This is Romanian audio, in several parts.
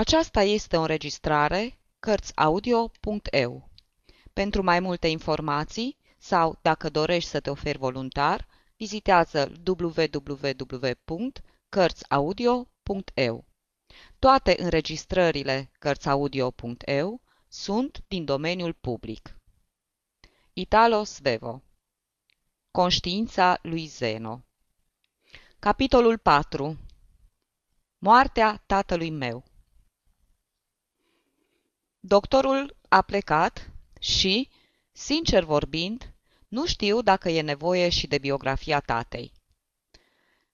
Aceasta este o înregistrare Cărțiaudio.eu. Pentru mai multe informații sau, dacă dorești să te oferi voluntar, vizitează www.cărțiaudio.eu. Toate înregistrările Cărțiaudio.eu sunt din domeniul public. Italo Svevo Conștiința lui Zeno Capitolul 4 Moartea tatălui meu Doctorul a plecat și, sincer vorbind, nu știu dacă e nevoie și de biografia tatei.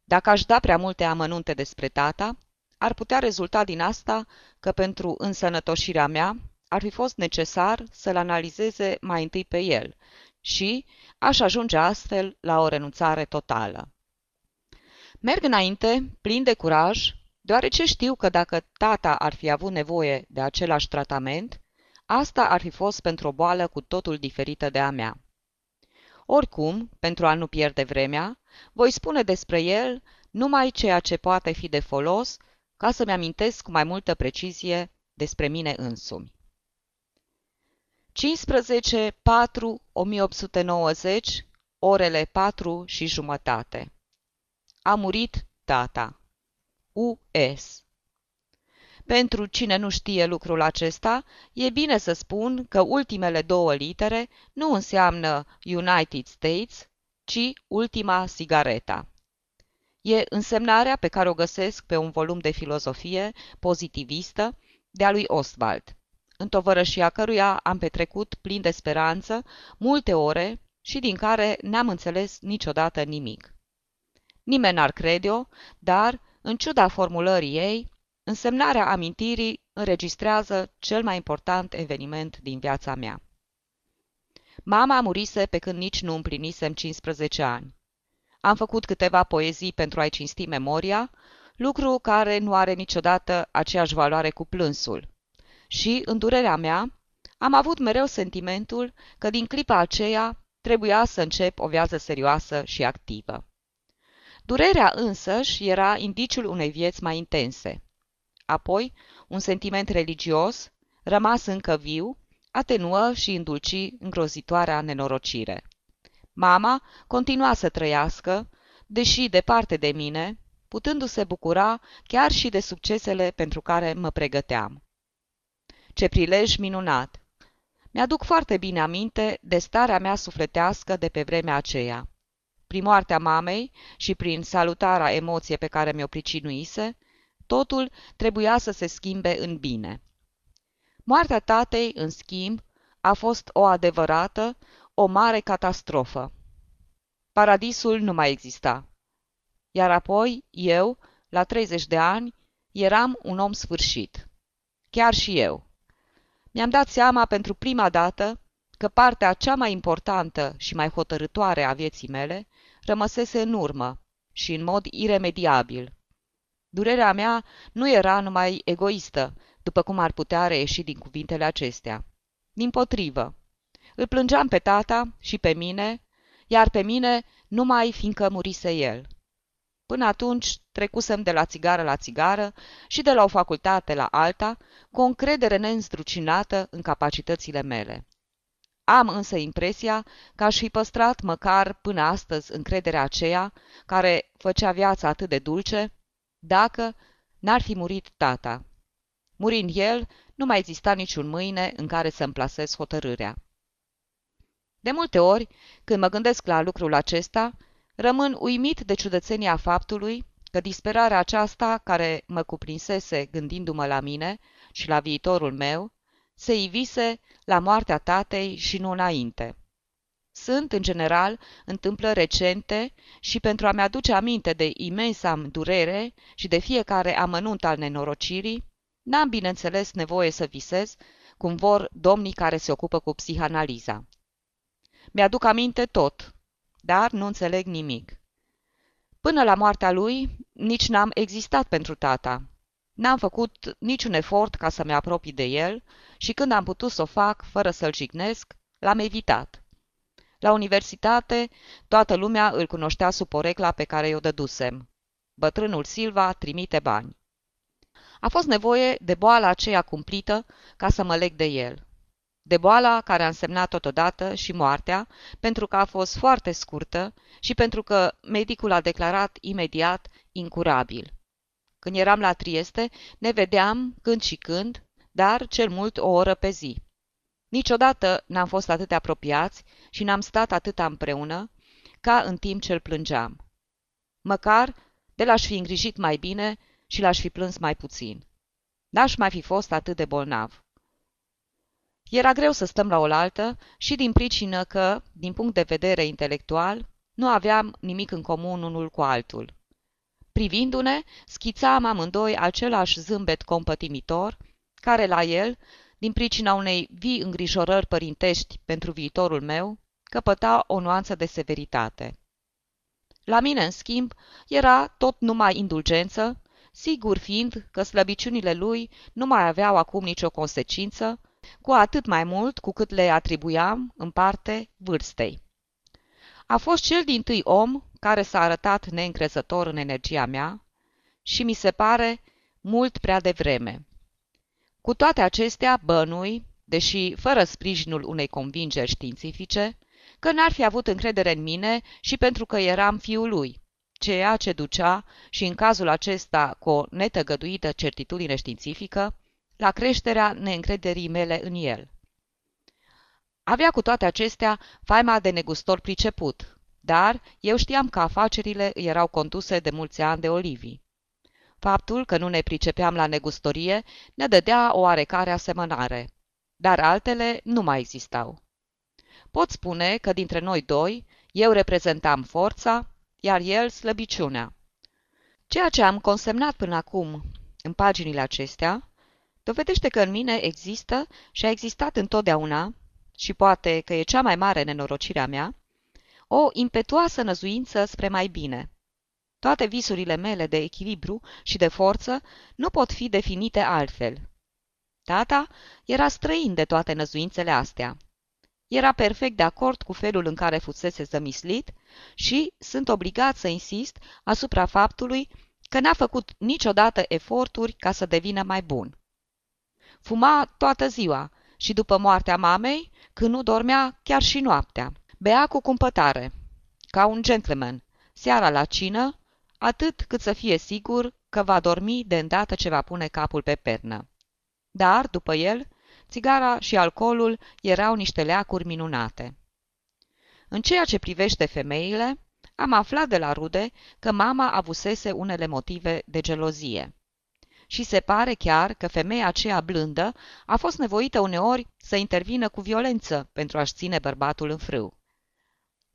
Dacă aș da prea multe amănunte despre tata, ar putea rezulta din asta că pentru însănătoșirea mea ar fi fost necesar să-l analizeze mai întâi pe el și aș ajunge astfel la o renunțare totală. Merg înainte, plin de curaj, deoarece știu că dacă tata ar fi avut nevoie de același tratament, asta ar fi fost pentru o boală cu totul diferită de a mea. Oricum, pentru a nu pierde vremea, voi spune despre el numai ceea ce poate fi de folos ca să-mi amintesc cu mai multă precizie despre mine însumi. 15 4 1890 orele 4 și jumătate. A murit tata. US. Pentru cine nu știe lucrul acesta, e bine să spun că ultimele două litere nu înseamnă United States, ci ultima sigareta. E însemnarea pe care o găsesc pe un volum de filozofie pozitivistă de-a lui Ostwald, în tovărășia căruia am petrecut plin de speranță multe ore și din care n-am înțeles niciodată nimic. Nimeni n-ar crede-o, dar în ciuda formulării ei, însemnarea amintirii înregistrează cel mai important eveniment din viața mea. Mama murise pe când nici nu împlinisem 15 ani. Am făcut câteva poezii pentru a-i cinsti memoria, lucru care nu are niciodată aceeași valoare cu plânsul. Și, în durerea mea, am avut mereu sentimentul că din clipa aceea trebuia să încep o viață serioasă și activă. Durerea însăși era indiciul unei vieți mai intense. Apoi, un sentiment religios, rămas încă viu, atenuă și îndulci îngrozitoarea nenorocire. Mama continua să trăiască, deși departe de mine, putându-se bucura chiar și de succesele pentru care mă pregăteam. Ce prilej minunat! Mi-aduc foarte bine aminte de starea mea sufletească de pe vremea aceea prin moartea mamei și prin salutarea emoție pe care mi-o pricinuise, totul trebuia să se schimbe în bine. Moartea tatei, în schimb, a fost o adevărată, o mare catastrofă. Paradisul nu mai exista. Iar apoi, eu, la 30 de ani, eram un om sfârșit. Chiar și eu. Mi-am dat seama pentru prima dată că partea cea mai importantă și mai hotărătoare a vieții mele rămăsese în urmă și în mod iremediabil. Durerea mea nu era numai egoistă, după cum ar putea reieși din cuvintele acestea. Din potrivă, îl plângeam pe tata și pe mine, iar pe mine numai fiindcă murise el. Până atunci trecusem de la țigară la țigară și de la o facultate la alta, cu o încredere neînstrucinată în capacitățile mele. Am însă impresia că aș fi păstrat măcar până astăzi încrederea aceea care făcea viața atât de dulce, dacă n-ar fi murit tata. Murind el, nu mai exista niciun mâine în care să-mi plasez hotărârea. De multe ori, când mă gândesc la lucrul acesta, rămân uimit de ciudățenia faptului că disperarea aceasta care mă cuprinsese gândindu-mă la mine și la viitorul meu, se ivise la moartea tatei și nu înainte. Sunt, în general, întâmplări recente și pentru a-mi aduce aminte de imensa durere și de fiecare amănunt al nenorocirii, n-am bineînțeles nevoie să visez cum vor domnii care se ocupă cu psihanaliza. Mi-aduc aminte tot, dar nu înțeleg nimic. Până la moartea lui, nici n-am existat pentru tata, N-am făcut niciun efort ca să-mi apropii de el și când am putut să o fac fără să-l jignesc, l-am evitat. La universitate, toată lumea îl cunoștea sub porecla pe care i-o dădusem. Bătrânul Silva trimite bani. A fost nevoie de boala aceea cumplită ca să mă leg de el. De boala care a însemnat totodată și moartea, pentru că a fost foarte scurtă și pentru că medicul a declarat imediat incurabil. Când eram la Trieste, ne vedeam când și când, dar cel mult o oră pe zi. Niciodată n-am fost atât de apropiați și n-am stat atâta împreună ca în timp ce îl plângeam. Măcar de l-aș fi îngrijit mai bine și l-aș fi plâns mai puțin. N-aș mai fi fost atât de bolnav. Era greu să stăm la oaltă și din pricină că, din punct de vedere intelectual, nu aveam nimic în comun unul cu altul. Privindu-ne, schițam amândoi același zâmbet compătimitor, care la el, din pricina unei vii îngrijorări părintești pentru viitorul meu, căpăta o nuanță de severitate. La mine, în schimb, era tot numai indulgență, sigur fiind că slăbiciunile lui nu mai aveau acum nicio consecință, cu atât mai mult cu cât le atribuiam, în parte, vârstei. A fost cel din tâi om care s-a arătat neîncrezător în energia mea și mi se pare mult prea devreme. Cu toate acestea, bănui, deși fără sprijinul unei convingeri științifice, că n-ar fi avut încredere în mine și pentru că eram fiul lui, ceea ce ducea, și în cazul acesta cu o netăgăduită certitudine științifică, la creșterea neîncrederii mele în el. Avea cu toate acestea faima de negustor priceput, dar eu știam că afacerile erau conduse de mulți ani de Olivii. Faptul că nu ne pricepeam la negustorie ne dădea o oarecare asemănare, dar altele nu mai existau. Pot spune că dintre noi doi, eu reprezentam forța, iar el slăbiciunea. Ceea ce am consemnat până acum în paginile acestea dovedește că în mine există și a existat întotdeauna, și poate că e cea mai mare nenorocirea mea, o impetuoasă năzuință spre mai bine. Toate visurile mele de echilibru și de forță nu pot fi definite altfel. Tata era străin de toate năzuințele astea. Era perfect de acord cu felul în care fusese zămislit și sunt obligat să insist asupra faptului că n-a făcut niciodată eforturi ca să devină mai bun. Fuma toată ziua și după moartea mamei, când nu dormea chiar și noaptea. Bea cu cumpătare, ca un gentleman, seara la cină, atât cât să fie sigur că va dormi de îndată ce va pune capul pe pernă. Dar, după el, țigara și alcoolul erau niște leacuri minunate. În ceea ce privește femeile, am aflat de la rude că mama avusese unele motive de gelozie. Și se pare chiar că femeia aceea blândă a fost nevoită uneori să intervină cu violență pentru a-și ține bărbatul în frâu.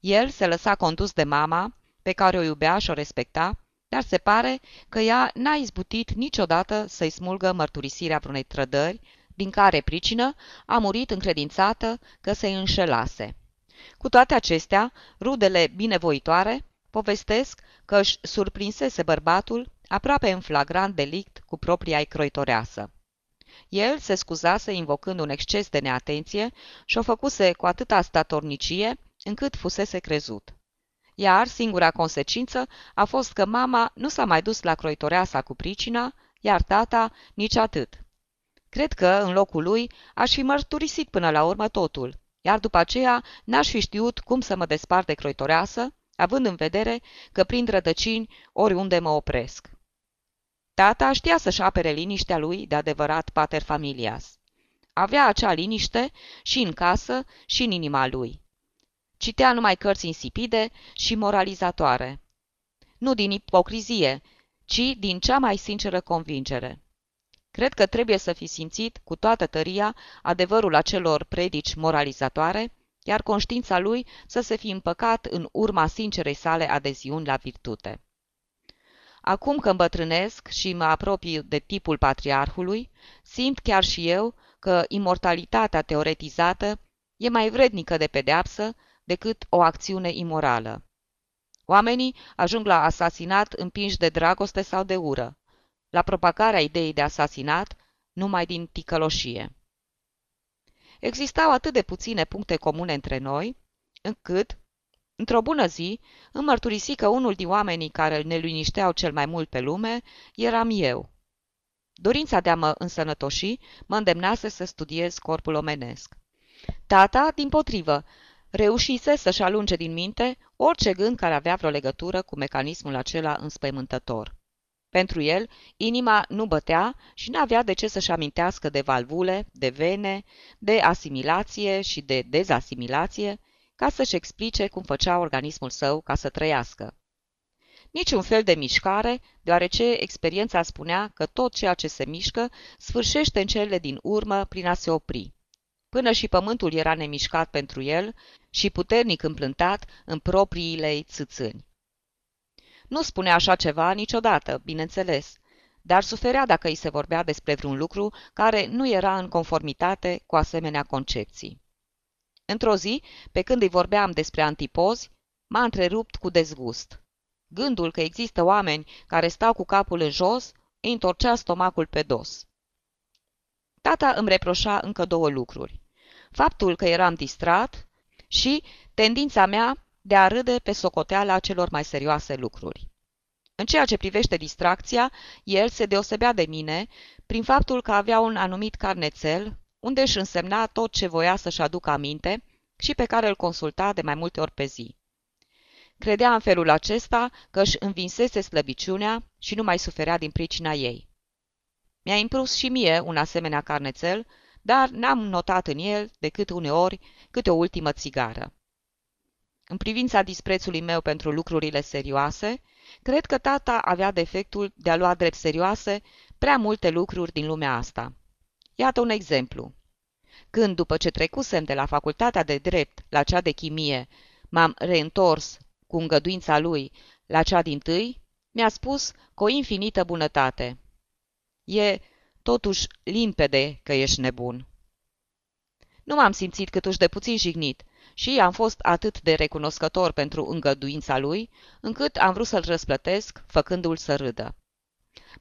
El se lăsa condus de mama, pe care o iubea și o respecta, dar se pare că ea n-a izbutit niciodată să-i smulgă mărturisirea vreunei trădări, din care pricină a murit încredințată că se înșelase. Cu toate acestea, rudele binevoitoare povestesc că își surprinsese bărbatul aproape în flagrant delict cu propria croitoreasă. El se scuzase invocând un exces de neatenție și o făcuse cu atâta statornicie încât fusese crezut. Iar singura consecință a fost că mama nu s-a mai dus la croitoreasa cu pricina, iar tata nici atât. Cred că, în locul lui, aș fi mărturisit până la urmă totul, iar după aceea n-aș fi știut cum să mă despart de croitoreasă, având în vedere că prind rădăcini oriunde mă opresc. Tata știa să-și apere liniștea lui de adevărat pater familias. Avea acea liniște și în casă și în inima lui. Citea numai cărți insipide și moralizatoare. Nu din ipocrizie, ci din cea mai sinceră convingere. Cred că trebuie să fi simțit cu toată tăria adevărul acelor predici moralizatoare, iar conștiința lui să se fi împăcat în urma sincerei sale adeziuni la virtute. Acum că îmbătrânesc și mă apropii de tipul patriarhului, simt chiar și eu că imortalitatea teoretizată e mai vrednică de pedeapsă decât o acțiune imorală. Oamenii ajung la asasinat împinși de dragoste sau de ură, la propagarea ideii de asasinat numai din ticăloșie. Existau atât de puține puncte comune între noi, încât, într-o bună zi, îmi mărturisi că unul din oamenii care ne linișteau cel mai mult pe lume eram eu. Dorința de a mă însănătoși mă îndemnase să studiez corpul omenesc. Tata, din potrivă, reușise să-și alunge din minte orice gând care avea vreo legătură cu mecanismul acela înspăimântător. Pentru el, inima nu bătea și n-avea de ce să-și amintească de valvule, de vene, de asimilație și de dezasimilație, ca să-și explice cum făcea organismul său ca să trăiască. Niciun fel de mișcare, deoarece experiența spunea că tot ceea ce se mișcă sfârșește în cele din urmă prin a se opri. Până și pământul era nemișcat pentru el și puternic împlântat în propriile țâțâni. Nu spunea așa ceva niciodată, bineînțeles, dar suferea dacă îi se vorbea despre vreun lucru care nu era în conformitate cu asemenea concepții. Într-o zi, pe când îi vorbeam despre antipozi, m-a întrerupt cu dezgust. Gândul că există oameni care stau cu capul în jos îi întorcea stomacul pe dos. Tata îmi reproșa încă două lucruri. Faptul că eram distrat și tendința mea de a râde pe socoteala celor mai serioase lucruri. În ceea ce privește distracția, el se deosebea de mine prin faptul că avea un anumit carnețel unde își însemna tot ce voia să-și aducă aminte și pe care îl consulta de mai multe ori pe zi. Credea în felul acesta că își învinsese slăbiciunea și nu mai suferea din pricina ei. Mi-a impus și mie un asemenea carnețel, dar n-am notat în el decât uneori câte o ultimă țigară. În privința disprețului meu pentru lucrurile serioase, cred că tata avea defectul de a lua drept serioase prea multe lucruri din lumea asta. Iată un exemplu. Când, după ce trecusem de la facultatea de drept la cea de chimie, m-am reîntors cu îngăduința lui la cea din tâi, mi-a spus cu o infinită bunătate. E totuși limpede că ești nebun. Nu m-am simțit câtuși de puțin jignit și am fost atât de recunoscător pentru îngăduința lui, încât am vrut să-l răsplătesc, făcându-l să râdă.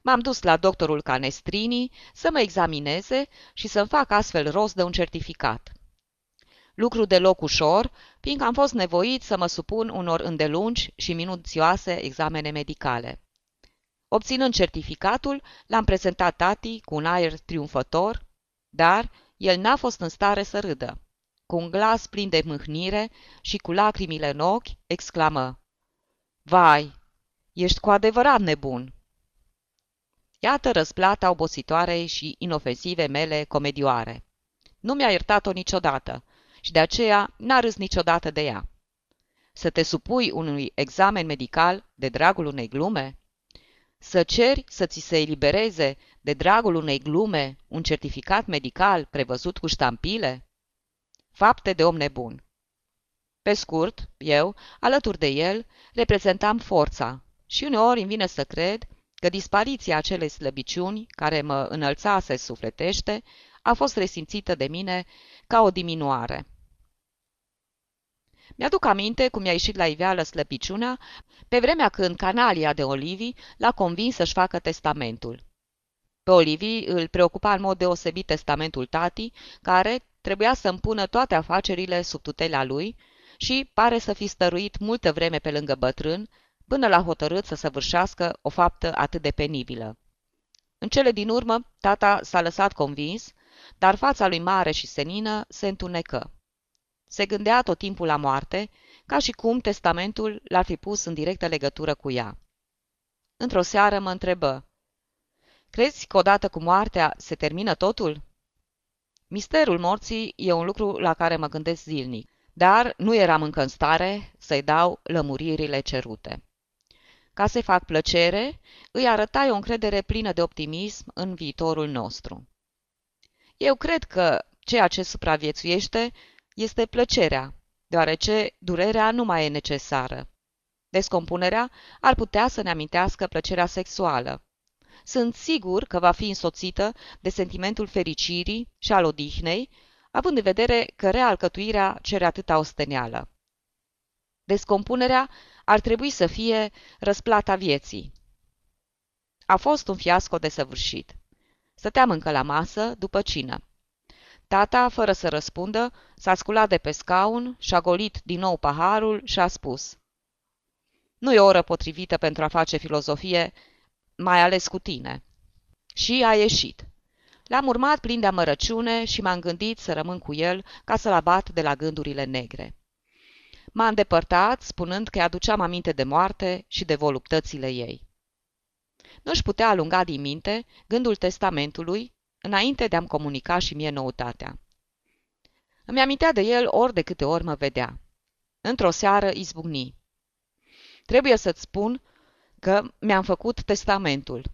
M-am dus la doctorul Canestrini să mă examineze și să-mi fac astfel rost de un certificat. Lucru deloc ușor, fiindcă am fost nevoit să mă supun unor îndelungi și minuțioase examene medicale. Obținând certificatul, l-am prezentat tati cu un aer triumfător, dar el n-a fost în stare să râdă. Cu un glas plin de mâhnire și cu lacrimile în ochi, exclamă, Vai, ești cu adevărat nebun! Iată răsplata obositoarei și inofensive mele comedioare. Nu mi-a iertat-o niciodată și de aceea n-a râs niciodată de ea. Să te supui unui examen medical de dragul unei glume? Să ceri să ți se elibereze de dragul unei glume un certificat medical prevăzut cu ștampile? Fapte de om nebun. Pe scurt, eu, alături de el, reprezentam forța și uneori îmi vine să cred că dispariția acelei slăbiciuni care mă înălțase sufletește a fost resimțită de mine ca o diminuare. Mi-aduc aminte cum i-a ieșit la iveală slăbiciunea pe vremea când canalia de Olivi l-a convins să-și facă testamentul. Pe Olivi îl preocupa în mod deosebit testamentul tati, care trebuia să împună toate afacerile sub tutela lui și pare să fi stăruit multă vreme pe lângă bătrân, până l-a hotărât să săvârșească o faptă atât de penibilă. În cele din urmă, tata s-a lăsat convins, dar fața lui mare și senină se întunecă. Se gândea tot timpul la moarte, ca și cum testamentul l-ar fi pus în directă legătură cu ea. Într-o seară mă întrebă, Crezi că odată cu moartea se termină totul? Misterul morții e un lucru la care mă gândesc zilnic, dar nu eram încă în stare să-i dau lămuririle cerute. Ca să-i fac plăcere, îi arătai o încredere plină de optimism în viitorul nostru. Eu cred că ceea ce supraviețuiește este plăcerea, deoarece durerea nu mai e necesară. Descompunerea ar putea să ne amintească plăcerea sexuală. Sunt sigur că va fi însoțită de sentimentul fericirii și al odihnei, având în vedere că realcătuirea cere atâta osteneală. Descompunerea ar trebui să fie răsplata vieții. A fost un fiasco desăvârșit. Stăteam încă la masă, după cină. Tata, fără să răspundă, s-a sculat de pe scaun, și-a golit din nou paharul și a spus Nu e o oră potrivită pentru a face filozofie, mai ales cu tine. Și a ieșit. L-am urmat plin de amărăciune și m-am gândit să rămân cu el ca să-l abat de la gândurile negre. M-a îndepărtat, spunând că aduceam aminte de moarte și de voluptățile ei. Nu-și putea alunga din minte gândul testamentului înainte de a-mi comunica și mie noutatea. Îmi amintea de el ori de câte ori mă vedea. Într-o seară izbucni. Trebuie să-ți spun că mi-am făcut testamentul.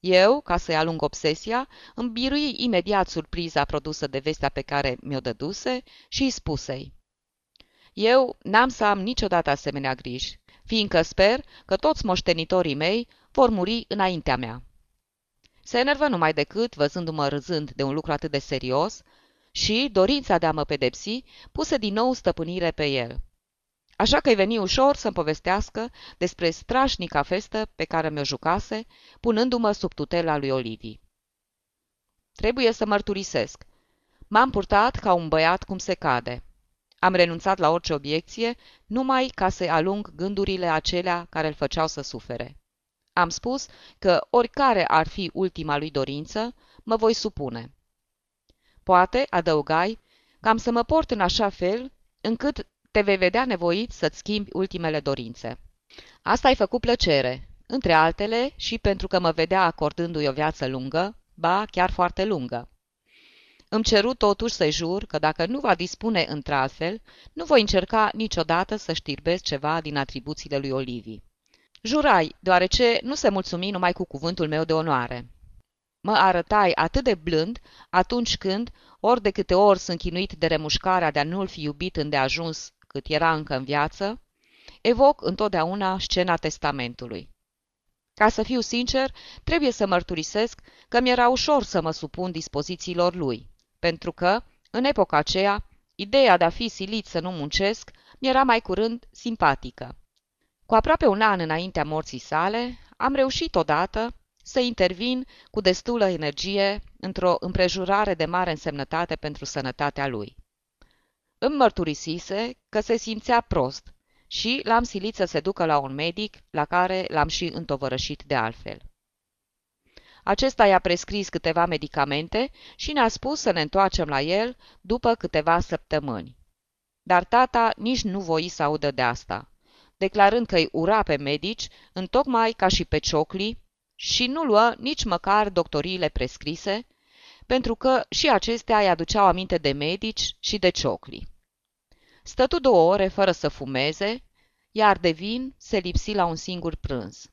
Eu, ca să-i alung obsesia, îmi birui imediat surpriza produsă de vestea pe care mi-o dăduse și îi spusei. Eu n-am să am niciodată asemenea griji, fiindcă sper că toți moștenitorii mei vor muri înaintea mea. Se enervă numai decât, văzându-mă râzând de un lucru atât de serios, și dorința de a mă pedepsi puse din nou stăpânire pe el. Așa că-i veni ușor să-mi povestească despre strașnica festă pe care mi-o jucase, punându-mă sub tutela lui Olivii. Trebuie să mărturisesc. M-am purtat ca un băiat cum se cade. Am renunțat la orice obiecție, numai ca să alung gândurile acelea care îl făceau să sufere. Am spus că, oricare ar fi ultima lui dorință, mă voi supune. Poate, adăugai, că am să mă port în așa fel încât te vei vedea nevoit să-ți schimbi ultimele dorințe. Asta ai făcut plăcere, între altele și pentru că mă vedea acordându-i o viață lungă, ba chiar foarte lungă. Îmi ceru totuși să-i jur că dacă nu va dispune într-altfel, nu voi încerca niciodată să știrbesc ceva din atribuțiile lui Olivii. Jurai, deoarece nu se mulțumi numai cu cuvântul meu de onoare. Mă arătai atât de blând atunci când, ori de câte ori sunt chinuit de remușcarea de a nu-l fi iubit îndeajuns cât era încă în viață, evoc întotdeauna scena testamentului. Ca să fiu sincer, trebuie să mărturisesc că mi-era ușor să mă supun dispozițiilor lui, pentru că, în epoca aceea, ideea de a fi silit să nu muncesc mi-era mai curând simpatică. Cu aproape un an înaintea morții sale, am reușit odată să intervin cu destulă energie într-o împrejurare de mare însemnătate pentru sănătatea lui. Îmi mărturisise că se simțea prost și l-am silit să se ducă la un medic la care l-am și întovărășit de altfel. Acesta i-a prescris câteva medicamente și ne-a spus să ne întoarcem la el după câteva săptămâni. Dar tata nici nu voi să audă de asta, declarând că îi ura pe medici, întocmai ca și pe cioclii, și nu luă nici măcar doctoriile prescrise, pentru că și acestea îi aduceau aminte de medici și de ciocli. Stătu două ore fără să fumeze, iar de vin se lipsi la un singur prânz.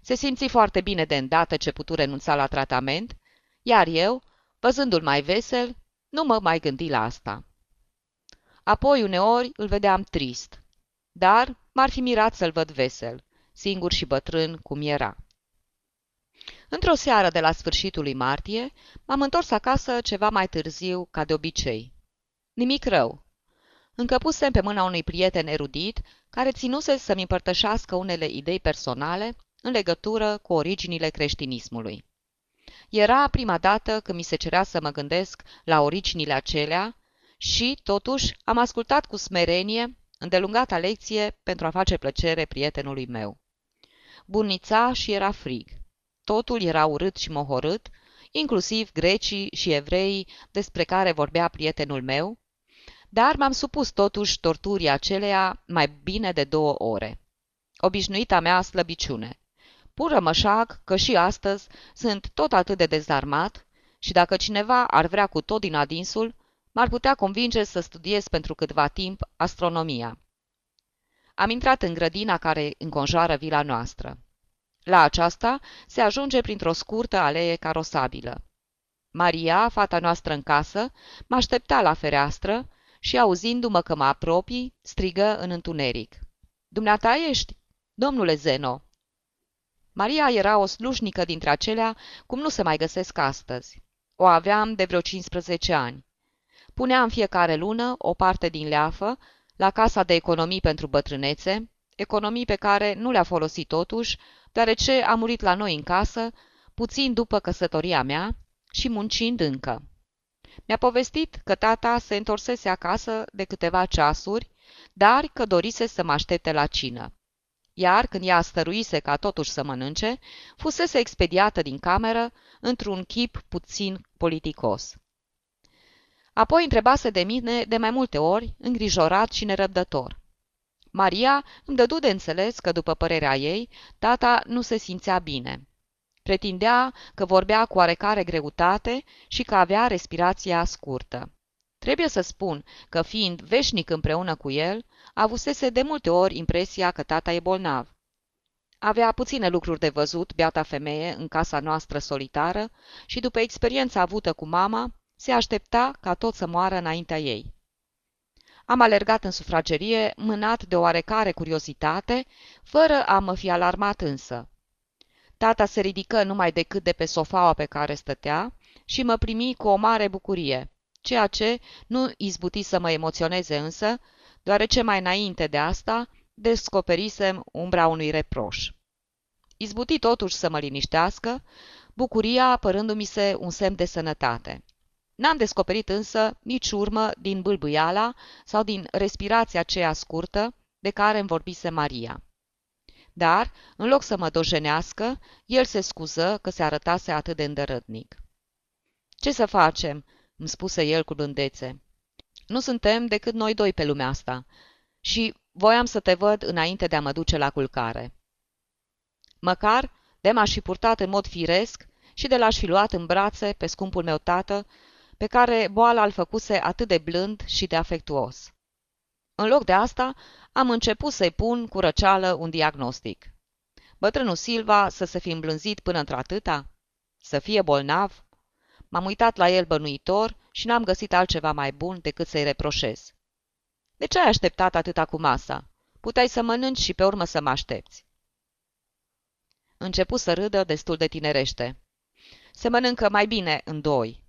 Se simți foarte bine de îndată ce putu renunța la tratament, iar eu, văzându-l mai vesel, nu mă mai gândi la asta. Apoi uneori îl vedeam trist, dar m-ar fi mirat să-l văd vesel, singur și bătrân cum era. Într-o seară de la sfârșitul lui martie, m-am întors acasă ceva mai târziu, ca de obicei. Nimic rău. Încăpusem pe mâna unui prieten erudit, care ținuse să-mi împărtășească unele idei personale în legătură cu originile creștinismului. Era prima dată când mi se cerea să mă gândesc la originile acelea și, totuși, am ascultat cu smerenie îndelungata lecție pentru a face plăcere prietenului meu. Bunița și era frig. Totul era urât și mohorât, inclusiv grecii și evreii despre care vorbea prietenul meu, dar m-am supus totuși torturii aceleia mai bine de două ore. Obișnuita mea slăbiciune. Pur rămășag că și astăzi sunt tot atât de dezarmat și dacă cineva ar vrea cu tot din adinsul, m-ar putea convinge să studiez pentru câtva timp astronomia. Am intrat în grădina care înconjoară vila noastră. La aceasta se ajunge printr-o scurtă alee carosabilă. Maria, fata noastră în casă, mă aștepta la fereastră și, auzindu-mă că mă apropii, strigă în întuneric. Dumneata ești? Domnule Zeno! Maria era o slușnică dintre acelea cum nu se mai găsesc astăzi. O aveam de vreo 15 ani. Punea în fiecare lună o parte din leafă la casa de economii pentru bătrânețe, economii pe care nu le-a folosit totuși, deoarece a murit la noi în casă, puțin după căsătoria mea și muncind încă. Mi-a povestit că tata se întorsese acasă de câteva ceasuri, dar că dorise să mă aștepte la cină. iar când ea stăruise ca totuși să mănânce, fusese expediată din cameră într-un chip puțin politicos. Apoi întrebase de mine de mai multe ori, îngrijorat și nerăbdător. Maria îmi dădu de înțeles că, după părerea ei, tata nu se simțea bine. Pretindea că vorbea cu oarecare greutate și că avea respirația scurtă. Trebuie să spun că, fiind veșnic împreună cu el, avusese de multe ori impresia că tata e bolnav. Avea puține lucruri de văzut, beata femeie, în casa noastră solitară și, după experiența avută cu mama, se aștepta ca tot să moară înaintea ei. Am alergat în sufragerie, mânat de oarecare curiozitate, fără a mă fi alarmat însă. Tata se ridică numai decât de pe sofaua pe care stătea și mă primi cu o mare bucurie, ceea ce nu izbuti să mă emoționeze însă, deoarece mai înainte de asta descoperisem umbra unui reproș. Izbuti totuși să mă liniștească, bucuria părându-mi se un semn de sănătate. N-am descoperit însă nici urmă din bâlbâiala sau din respirația aceea scurtă de care îmi vorbise Maria. Dar, în loc să mă dojenească, el se scuză că se arătase atât de îndărătnic. Ce să facem?" îmi spuse el cu blândețe. Nu suntem decât noi doi pe lumea asta și voiam să te văd înainte de a mă duce la culcare. Măcar de m-aș fi purtat în mod firesc și de l-aș fi luat în brațe pe scumpul meu tată, pe care boala îl făcuse atât de blând și de afectuos. În loc de asta, am început să-i pun cu răceală un diagnostic. Bătrânul Silva să se fi îmblânzit până într-atâta? Să fie bolnav? M-am uitat la el bănuitor și n-am găsit altceva mai bun decât să-i reproșez. De ce ai așteptat atâta cu masa? Puteai să mănânci și pe urmă să mă aștepți. Începu să râdă destul de tinerește. Se mănâncă mai bine în doi.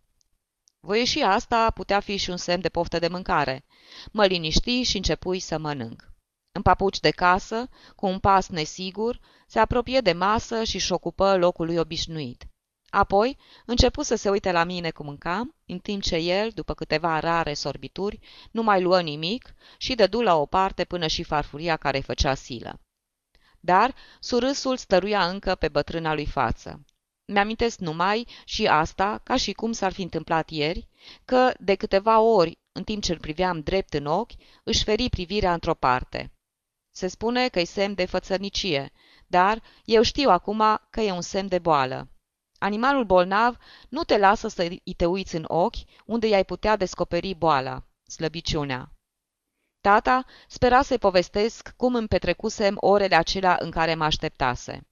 Voi și asta putea fi și un semn de poftă de mâncare. Mă liniști și începui să mănânc. În papuci de casă, cu un pas nesigur, se apropie de masă și-și ocupă locul lui obișnuit. Apoi începu să se uite la mine cum mâncam, în timp ce el, după câteva rare sorbituri, nu mai luă nimic și dădu la o parte până și farfuria care îi făcea silă. Dar surâsul stăruia încă pe bătrâna lui față. Mi-amintesc numai și asta, ca și cum s-ar fi întâmplat ieri, că de câteva ori, în timp ce îl priveam drept în ochi, își feri privirea într-o parte. Se spune că-i semn de fățărnicie, dar eu știu acum că e un semn de boală. Animalul bolnav nu te lasă să i te uiți în ochi, unde i-ai putea descoperi boala, slăbiciunea. Tata spera să-i povestesc cum îmi petrecusem orele acelea în care mă așteptase.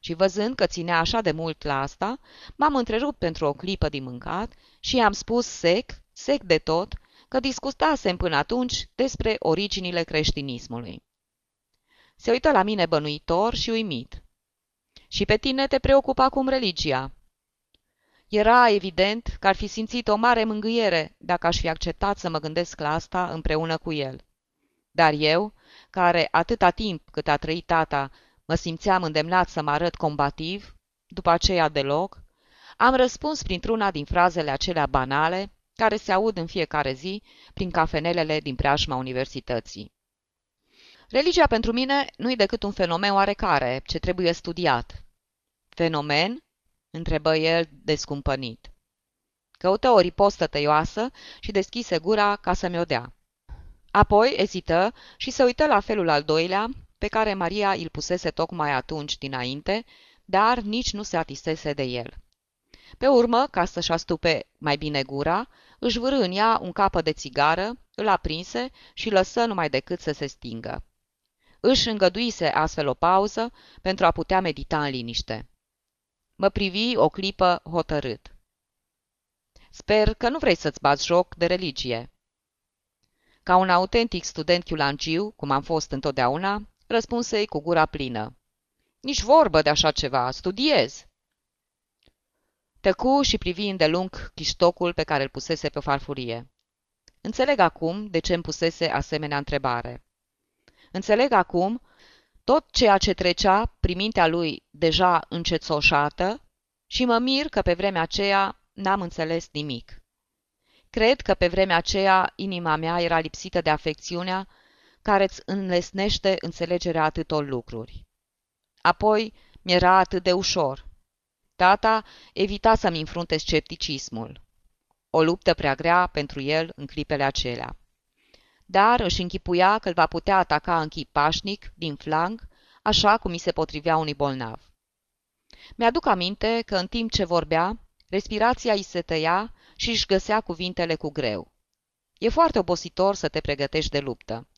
Și văzând că ținea așa de mult la asta, m-am întrerupt pentru o clipă din mâncat și i-am spus sec, sec de tot, că discutasem până atunci despre originile creștinismului. Se uită la mine bănuitor și uimit. Și pe tine te preocupa acum religia. Era evident că ar fi simțit o mare mângâiere dacă aș fi acceptat să mă gândesc la asta împreună cu el. Dar eu, care atâta timp cât a trăit tata, mă simțeam îndemnat să mă arăt combativ, după aceea deloc, am răspuns printr-una din frazele acelea banale care se aud în fiecare zi prin cafenelele din preajma universității. Religia pentru mine nu-i decât un fenomen oarecare, ce trebuie studiat. Fenomen? întrebă el descumpănit. Căută o ripostă tăioasă și deschise gura ca să mi-o dea. Apoi ezită și se uită la felul al doilea, pe care Maria îl pusese tocmai atunci dinainte, dar nici nu se atisese de el. Pe urmă, ca să-și astupe mai bine gura, își vârâ în ea un capă de țigară, îl aprinse și lăsă numai decât să se stingă. Își îngăduise astfel o pauză pentru a putea medita în liniște. Mă privi o clipă hotărât. Sper că nu vrei să-ți bați joc de religie. Ca un autentic student chiulangiu, cum am fost întotdeauna, răspunse cu gura plină. Nici vorbă de așa ceva, studiez. Tăcu și privi îndelung chiștocul pe care îl pusese pe farfurie. Înțeleg acum de ce îmi pusese asemenea întrebare. Înțeleg acum tot ceea ce trecea prin mintea lui deja încețoșată și mă mir că pe vremea aceea n-am înțeles nimic. Cred că pe vremea aceea inima mea era lipsită de afecțiunea care îți înlesnește înțelegerea atâtor lucruri. Apoi mi-era atât de ușor. Tata evita să-mi înfrunte scepticismul. O luptă prea grea pentru el în clipele acelea. Dar își închipuia că îl va putea ataca în chip pașnic, din flanc, așa cum mi se potrivea unui bolnav. Mi-aduc aminte că în timp ce vorbea, respirația îi se tăia și își găsea cuvintele cu greu. E foarte obositor să te pregătești de luptă.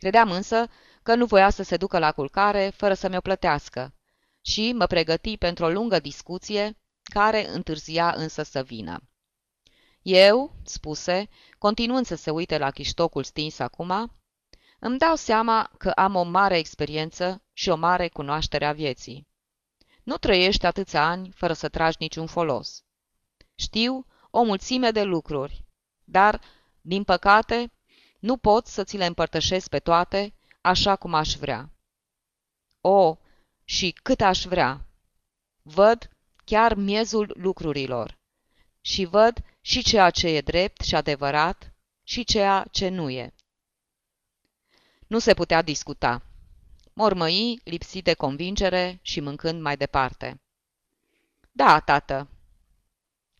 Credeam însă că nu voia să se ducă la culcare fără să mi-o plătească și mă pregăti pentru o lungă discuție care întârzia însă să vină. Eu, spuse, continuând să se uite la chiștocul stins acum, îmi dau seama că am o mare experiență și o mare cunoaștere a vieții. Nu trăiești atâția ani fără să tragi niciun folos. Știu o mulțime de lucruri, dar, din păcate, nu pot să ți le împărtășesc pe toate așa cum aș vrea. O, și cât aș vrea! Văd chiar miezul lucrurilor și văd și ceea ce e drept și adevărat și ceea ce nu e. Nu se putea discuta. Mormăi, lipsit de convingere și mâncând mai departe. Da, tată.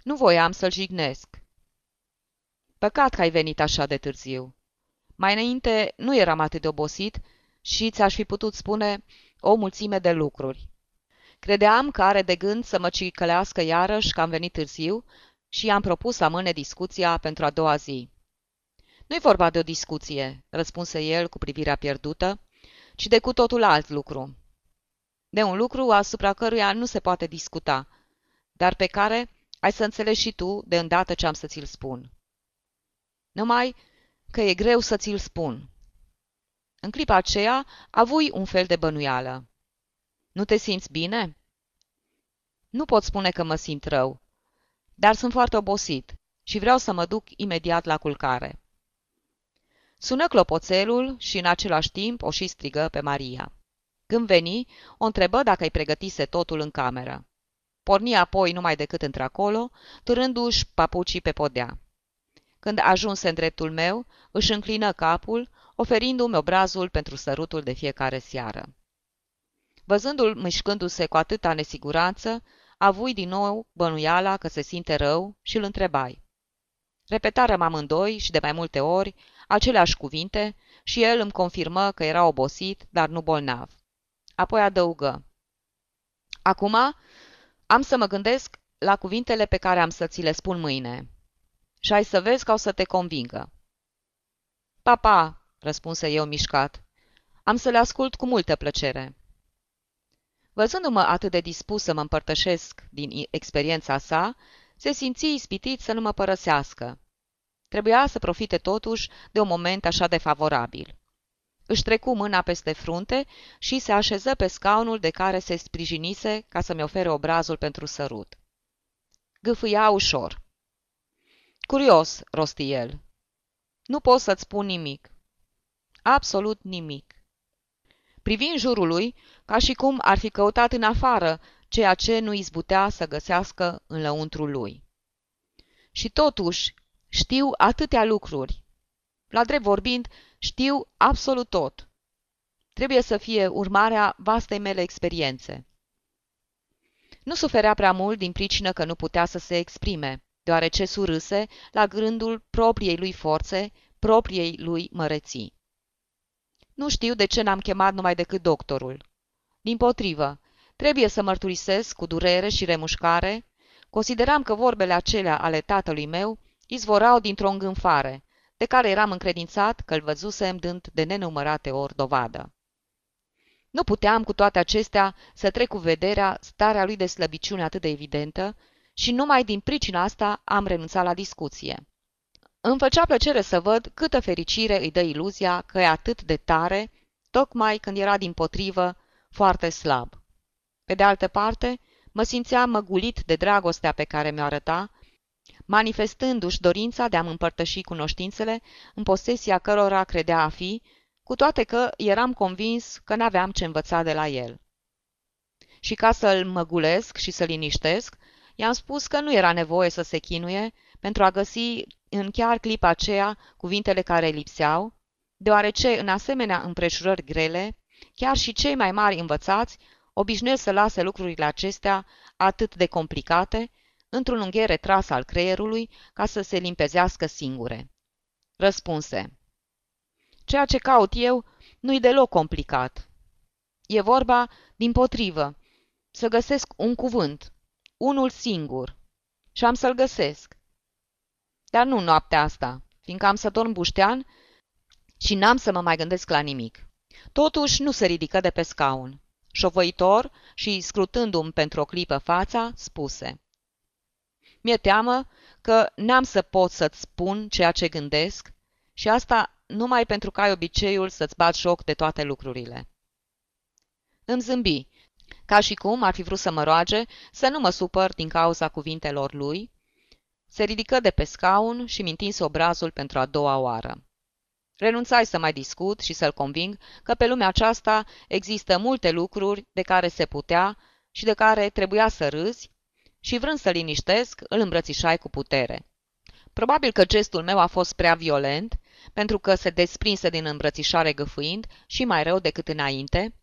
Nu voiam să-l jignesc. Păcat că ai venit așa de târziu. Mai înainte nu eram atât de obosit și ți-aș fi putut spune o mulțime de lucruri. Credeam că are de gând să mă cicălească iarăși că am venit târziu și i-am propus să amâne discuția pentru a doua zi. Nu-i vorba de o discuție, răspunse el cu privirea pierdută, ci de cu totul alt lucru. De un lucru asupra căruia nu se poate discuta, dar pe care ai să înțelegi și tu de îndată ce am să ți-l spun. Numai că e greu să ți-l spun. În clipa aceea avui un fel de bănuială. Nu te simți bine? Nu pot spune că mă simt rău, dar sunt foarte obosit și vreau să mă duc imediat la culcare. Sună clopoțelul și în același timp o și strigă pe Maria. Când veni, o întrebă dacă îi pregătise totul în cameră. Porni apoi numai decât într-acolo, turându-și papucii pe podea. Când ajunse în dreptul meu, își înclină capul, oferindu-mi obrazul pentru sărutul de fiecare seară. Văzându-l mișcându-se cu atâta nesiguranță, avui din nou bănuiala că se simte rău și îl întrebai. Repetarăm amândoi și de mai multe ori aceleași cuvinte și el îmi confirmă că era obosit, dar nu bolnav. Apoi adăugă. Acum am să mă gândesc la cuvintele pe care am să ți le spun mâine. Și ai să vezi că o să te convingă. Papa, răspunse eu mișcat, am să le ascult cu multă plăcere. Văzându-mă atât de dispus să mă împărtășesc din experiența sa, se simți ispitit să nu mă părăsească. Trebuia să profite totuși de un moment așa de favorabil. Își trecu mâna peste frunte și se așeză pe scaunul de care se sprijinise ca să-mi ofere obrazul pentru sărut. Gâfâia ușor. Curios, rosti el. Nu pot să-ți spun nimic. Absolut nimic. Privi în jurul lui, ca și cum ar fi căutat în afară ceea ce nu izbutea să găsească în lăuntrul lui. Și totuși, știu atâtea lucruri. La drept vorbind, știu absolut tot. Trebuie să fie urmarea vastei mele experiențe. Nu suferea prea mult din pricină că nu putea să se exprime, deoarece surâse la gândul propriei lui forțe, propriei lui măreții. Nu știu de ce n-am chemat numai decât doctorul. Din potrivă, trebuie să mărturisesc cu durere și remușcare, consideram că vorbele acelea ale tatălui meu izvorau dintr-o îngânfare, de care eram încredințat că îl văzusem dând de nenumărate ori dovadă. Nu puteam cu toate acestea să trec cu vederea starea lui de slăbiciune atât de evidentă și numai din pricina asta am renunțat la discuție. Îmi făcea plăcere să văd câtă fericire îi dă iluzia că e atât de tare, tocmai când era din potrivă foarte slab. Pe de altă parte, mă simțeam măgulit de dragostea pe care mi-o arăta, manifestându-și dorința de a-mi împărtăși cunoștințele în posesia cărora credea a fi, cu toate că eram convins că n-aveam ce învăța de la el. Și ca să-l măgulesc și să-l liniștesc, i-am spus că nu era nevoie să se chinuie pentru a găsi în chiar clipa aceea cuvintele care lipseau, deoarece în asemenea împrejurări grele, chiar și cei mai mari învățați obișnuiesc să lase lucrurile acestea atât de complicate într-un ungher retras al creierului ca să se limpezească singure. Răspunse. Ceea ce caut eu nu-i deloc complicat. E vorba, din potrivă, să găsesc un cuvânt, unul singur, și am să-l găsesc. Dar nu noaptea asta, fiindcă am să dorm buștean și n-am să mă mai gândesc la nimic. Totuși nu se ridică de pe scaun. Șovăitor și scrutându-mi pentru o clipă fața, spuse. Mi-e teamă că n-am să pot să-ți spun ceea ce gândesc și asta numai pentru că ai obiceiul să-ți bat joc de toate lucrurile. Îmi zâmbi, ca și cum ar fi vrut să mă roage să nu mă supăr din cauza cuvintelor lui. Se ridică de pe scaun și mi întinse obrazul pentru a doua oară. Renunțai să mai discut și să-l conving că pe lumea aceasta există multe lucruri de care se putea și de care trebuia să râzi și vrând să liniștesc, îl îmbrățișai cu putere. Probabil că gestul meu a fost prea violent, pentru că se desprinse din îmbrățișare găfâind și mai rău decât înainte,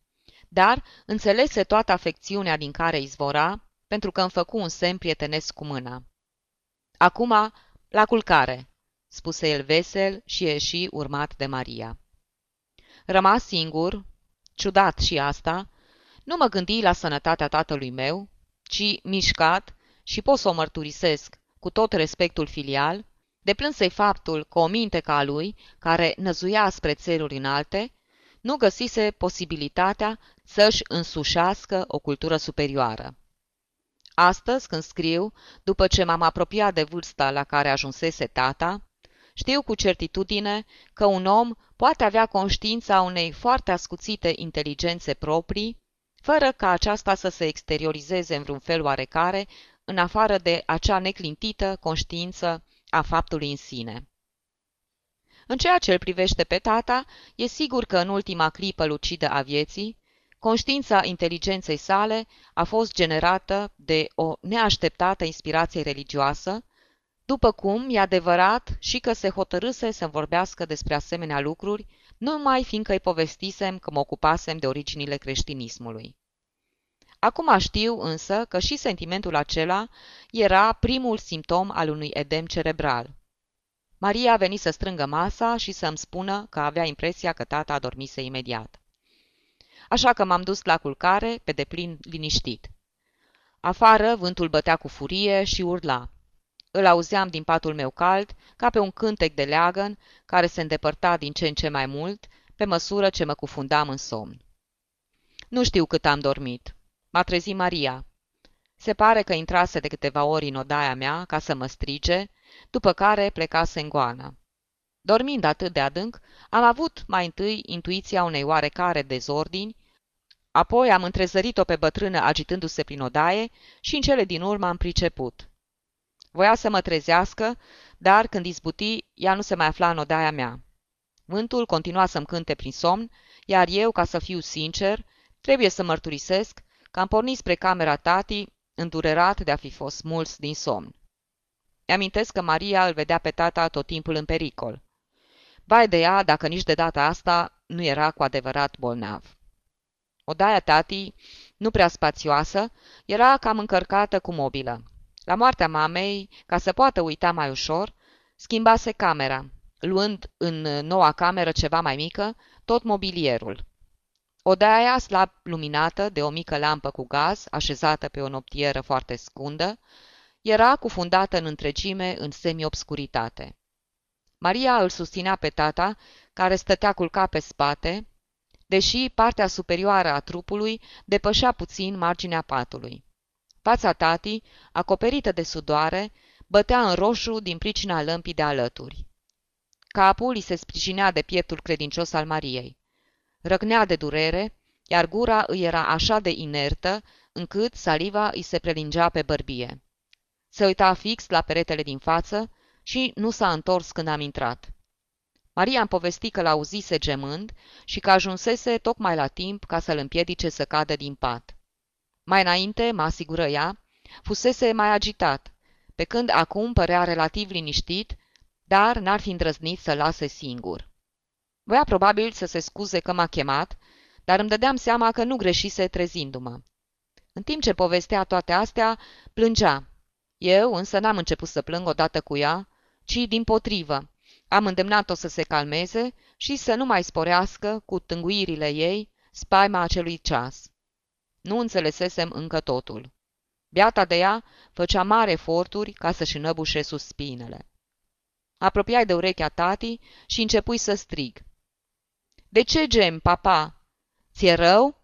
dar înțelese toată afecțiunea din care izvora, pentru că îmi făcu un semn prietenesc cu mâna. Acum, la culcare, spuse el vesel și ieși urmat de Maria. Rămas singur, ciudat și asta, nu mă gândi la sănătatea tatălui meu, ci mișcat, și pot să o mărturisesc cu tot respectul filial, deplânsei faptul că o minte ca a lui, care năzuia spre țeluri înalte, nu găsise posibilitatea să-și însușească o cultură superioară. Astăzi, când scriu, după ce m-am apropiat de vârsta la care ajunsese tata, știu cu certitudine că un om poate avea conștiința unei foarte ascuțite inteligențe proprii, fără ca aceasta să se exteriorizeze în vreun fel oarecare, în afară de acea neclintită conștiință a faptului în sine. În ceea ce îl privește pe tata, e sigur că în ultima clipă lucidă a vieții, conștiința inteligenței sale a fost generată de o neașteptată inspirație religioasă, după cum e adevărat și că se hotărâse să vorbească despre asemenea lucruri, numai fiindcă îi povestisem că mă ocupasem de originile creștinismului. Acum știu însă că și sentimentul acela era primul simptom al unui edem cerebral. Maria a venit să strângă masa și să-mi spună că avea impresia că tata a dormise imediat. Așa că m-am dus la culcare, pe deplin liniștit. Afară, vântul bătea cu furie și urla. Îl auzeam din patul meu cald, ca pe un cântec de leagăn, care se îndepărta din ce în ce mai mult, pe măsură ce mă cufundam în somn. Nu știu cât am dormit. M-a trezit Maria. Se pare că intrase de câteva ori în odaia mea ca să mă strige, după care plecase în goană. Dormind atât de adânc, am avut mai întâi intuiția unei oarecare dezordini, apoi am întrezărit-o pe bătrână agitându-se prin odaie și în cele din urmă am priceput. Voia să mă trezească, dar când izbuti, ea nu se mai afla în odaia mea. Vântul continua să-mi cânte prin somn, iar eu, ca să fiu sincer, trebuie să mărturisesc că am pornit spre camera tati, îndurerat de a fi fost mulți din somn. Mi-amintesc că Maria îl vedea pe tata tot timpul în pericol. Vai de ea dacă nici de data asta nu era cu adevărat bolnav. Odaia tati, nu prea spațioasă, era cam încărcată cu mobilă. La moartea mamei, ca să poată uita mai ușor, schimbase camera, luând în noua cameră ceva mai mică, tot mobilierul. Odaia, slab luminată de o mică lampă cu gaz, așezată pe o noptieră foarte scundă, era cufundată în întregime în semi-obscuritate. Maria îl susținea pe tata, care stătea culcat pe spate, deși partea superioară a trupului depășea puțin marginea patului. Fața tatii, acoperită de sudoare, bătea în roșu din pricina lămpii de alături. Capul îi se sprijinea de pieptul credincios al Mariei. Răgnea de durere, iar gura îi era așa de inertă, încât saliva îi se prelingea pe bărbie. Se uita fix la peretele din față și nu s-a întors când am intrat. Maria îmi povesti că l-auzise gemând și că ajunsese tocmai la timp ca să-l împiedice să cadă din pat. Mai înainte, mă asigură ea, fusese mai agitat, pe când acum părea relativ liniștit, dar n-ar fi îndrăznit să lase singur. Voia probabil să se scuze că m-a chemat, dar îmi dădeam seama că nu greșise trezindu-mă. În timp ce povestea toate astea, plângea. Eu însă n-am început să plâng odată cu ea, ci din potrivă. Am îndemnat-o să se calmeze și să nu mai sporească cu tânguirile ei spaima acelui ceas. Nu înțelesesem încă totul. Beata de ea făcea mare eforturi ca să-și înăbușe suspinele. Apropiai de urechea tati și începui să strig. De ce gem, papa? Ți-e rău?"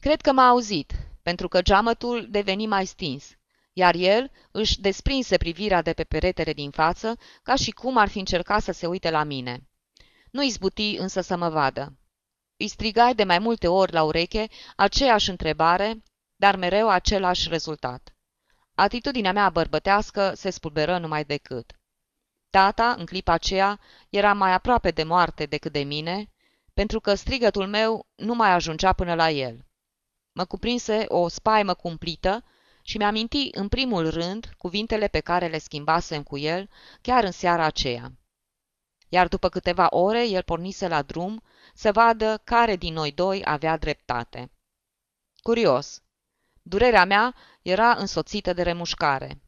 Cred că m-a auzit, pentru că geamătul deveni mai stins, iar el își desprinse privirea de pe peretele din față, ca și cum ar fi încercat să se uite la mine. Nu izbuti însă să mă vadă. Îi strigai de mai multe ori la ureche aceeași întrebare, dar mereu același rezultat. Atitudinea mea bărbătească se spulberă numai decât. Tata, în clipa aceea, era mai aproape de moarte decât de mine, pentru că strigătul meu nu mai ajungea până la el. Mă cuprinse o spaimă cumplită și mi-aminti în primul rând cuvintele pe care le schimbasem cu el chiar în seara aceea. Iar după câteva ore, el pornise la drum să vadă care din noi doi avea dreptate. Curios. Durerea mea era însoțită de remușcare.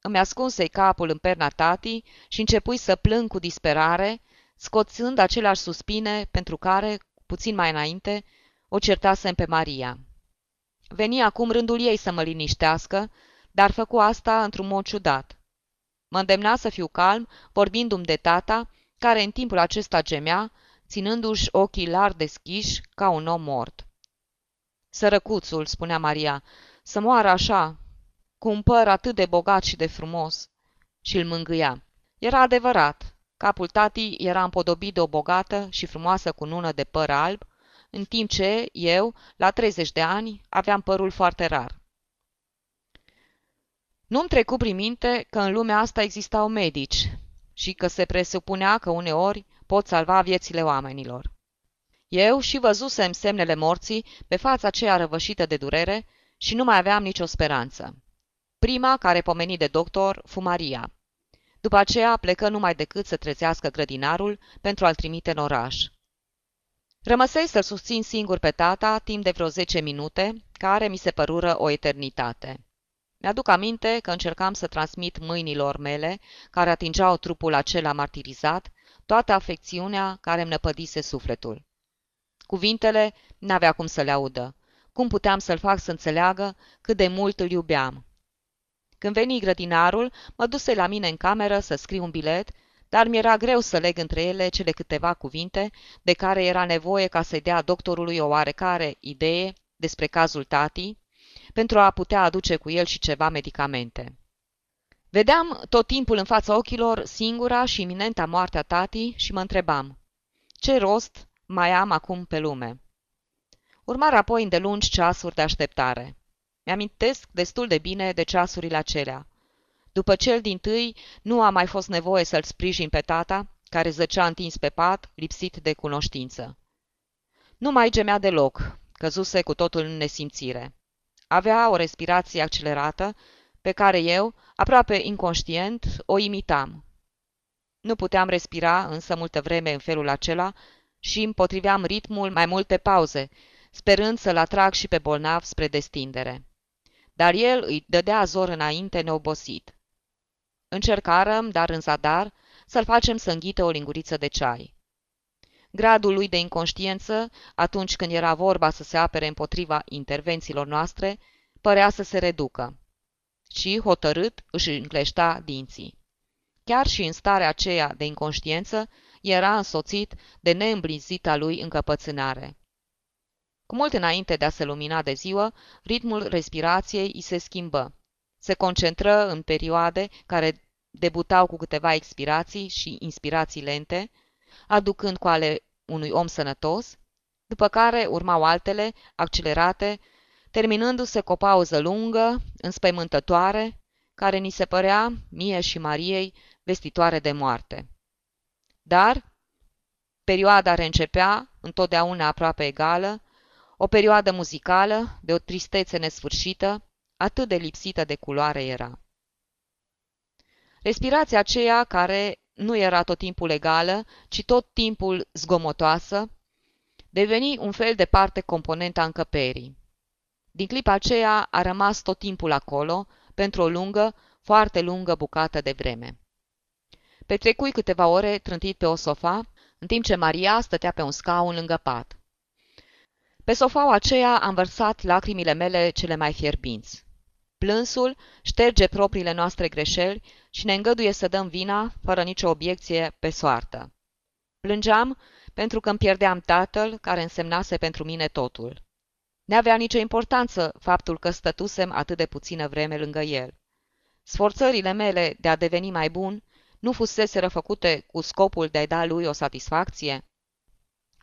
Îmi ascunse capul în perna tati și începui să plâng cu disperare, scoțând aceleași suspine pentru care, puțin mai înainte, o certasem pe Maria. Veni acum rândul ei să mă liniștească, dar făcu asta într-un mod ciudat. Mă îndemna să fiu calm, vorbindu-mi de tata, care în timpul acesta gemea, ținându-și ochii larg deschiși ca un om mort. Sărăcuțul, spunea Maria, să moară așa, cu un păr atât de bogat și de frumos. Și îl mângâia. Era adevărat. Capul tati era împodobit de o bogată și frumoasă cunună de păr alb, în timp ce eu, la 30 de ani, aveam părul foarte rar. Nu-mi trecu prin minte că în lumea asta existau medici și că se presupunea că uneori pot salva viețile oamenilor. Eu și văzusem semnele morții pe fața aceea răvășită de durere și nu mai aveam nicio speranță. Prima care pomeni de doctor fu Maria. După aceea plecă numai decât să trezească grădinarul pentru a-l trimite în oraș. Rămăsei să-l susțin singur pe tata timp de vreo zece minute, care mi se părură o eternitate. Mi-aduc aminte că încercam să transmit mâinilor mele, care atingeau trupul acela martirizat, toată afecțiunea care îmi năpădise sufletul. Cuvintele n-avea cum să le audă. Cum puteam să-l fac să înțeleagă cât de mult îl iubeam? Când veni grădinarul, mă duse la mine în cameră să scriu un bilet, dar mi-era greu să leg între ele cele câteva cuvinte de care era nevoie ca să-i dea doctorului o oarecare idee despre cazul tatii, pentru a putea aduce cu el și ceva medicamente. Vedeam tot timpul în fața ochilor singura și iminenta moartea tatii și mă întrebam, ce rost mai am acum pe lume? Urmară apoi îndelungi ceasuri de așteptare. Mi-amintesc destul de bine de ceasurile acelea. După cel din tâi, nu a mai fost nevoie să-l sprijin pe tata, care zăcea întins pe pat, lipsit de cunoștință. Nu mai gemea deloc, căzuse cu totul în nesimțire. Avea o respirație accelerată, pe care eu, aproape inconștient, o imitam. Nu puteam respira însă multă vreme în felul acela și împotriveam ritmul mai multe pauze, sperând să-l atrag și pe bolnav spre destindere dar el îi dădea zor înainte neobosit. Încercarăm, dar în zadar, să-l facem să înghită o linguriță de ceai. Gradul lui de inconștiență, atunci când era vorba să se apere împotriva intervențiilor noastre, părea să se reducă. Și, hotărât, își încleșta dinții. Chiar și în starea aceea de inconștiență, era însoțit de neîmblizita lui încăpățânare. Cu mult înainte de a se lumina de ziua, ritmul respirației îi se schimbă. Se concentră în perioade care debutau cu câteva expirații și inspirații lente, aducând cu ale unui om sănătos, după care urmau altele, accelerate, terminându-se cu o pauză lungă, înspăimântătoare, care ni se părea, mie și Mariei, vestitoare de moarte. Dar perioada reîncepea, întotdeauna aproape egală, o perioadă muzicală, de o tristețe nesfârșită, atât de lipsită de culoare era. Respirația aceea care nu era tot timpul egală, ci tot timpul zgomotoasă, deveni un fel de parte componentă a încăperii. Din clipa aceea a rămas tot timpul acolo, pentru o lungă, foarte lungă bucată de vreme. Petrecui câteva ore trântit pe o sofa, în timp ce Maria stătea pe un scaun lângă pat. Pe sofaua aceea am vărsat lacrimile mele cele mai fierbinți. Plânsul șterge propriile noastre greșeli și ne îngăduie să dăm vina, fără nicio obiecție, pe soartă. Plângeam pentru că îmi pierdeam tatăl, care însemnase pentru mine totul. N-avea nicio importanță faptul că stătusem atât de puțină vreme lângă el. Sforțările mele de a deveni mai bun nu fusese făcute cu scopul de a da lui o satisfacție?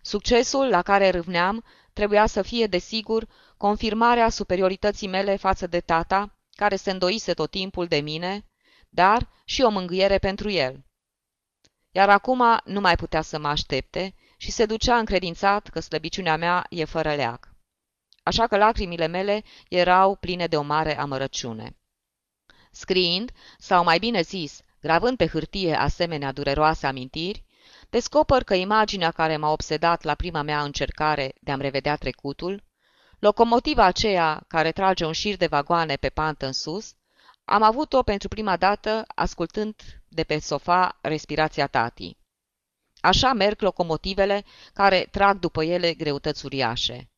Succesul la care râvneam trebuia să fie, desigur, confirmarea superiorității mele față de tata, care se îndoise tot timpul de mine, dar și o mângâiere pentru el. Iar acum nu mai putea să mă aștepte și se ducea încredințat că slăbiciunea mea e fără leac. Așa că lacrimile mele erau pline de o mare amărăciune. Scriind, sau mai bine zis, gravând pe hârtie asemenea dureroase amintiri, descoper că imaginea care m-a obsedat la prima mea încercare de a-mi revedea trecutul, locomotiva aceea care trage un șir de vagoane pe pantă în sus, am avut-o pentru prima dată ascultând de pe sofa respirația tatii. Așa merg locomotivele care trag după ele greutăți uriașe.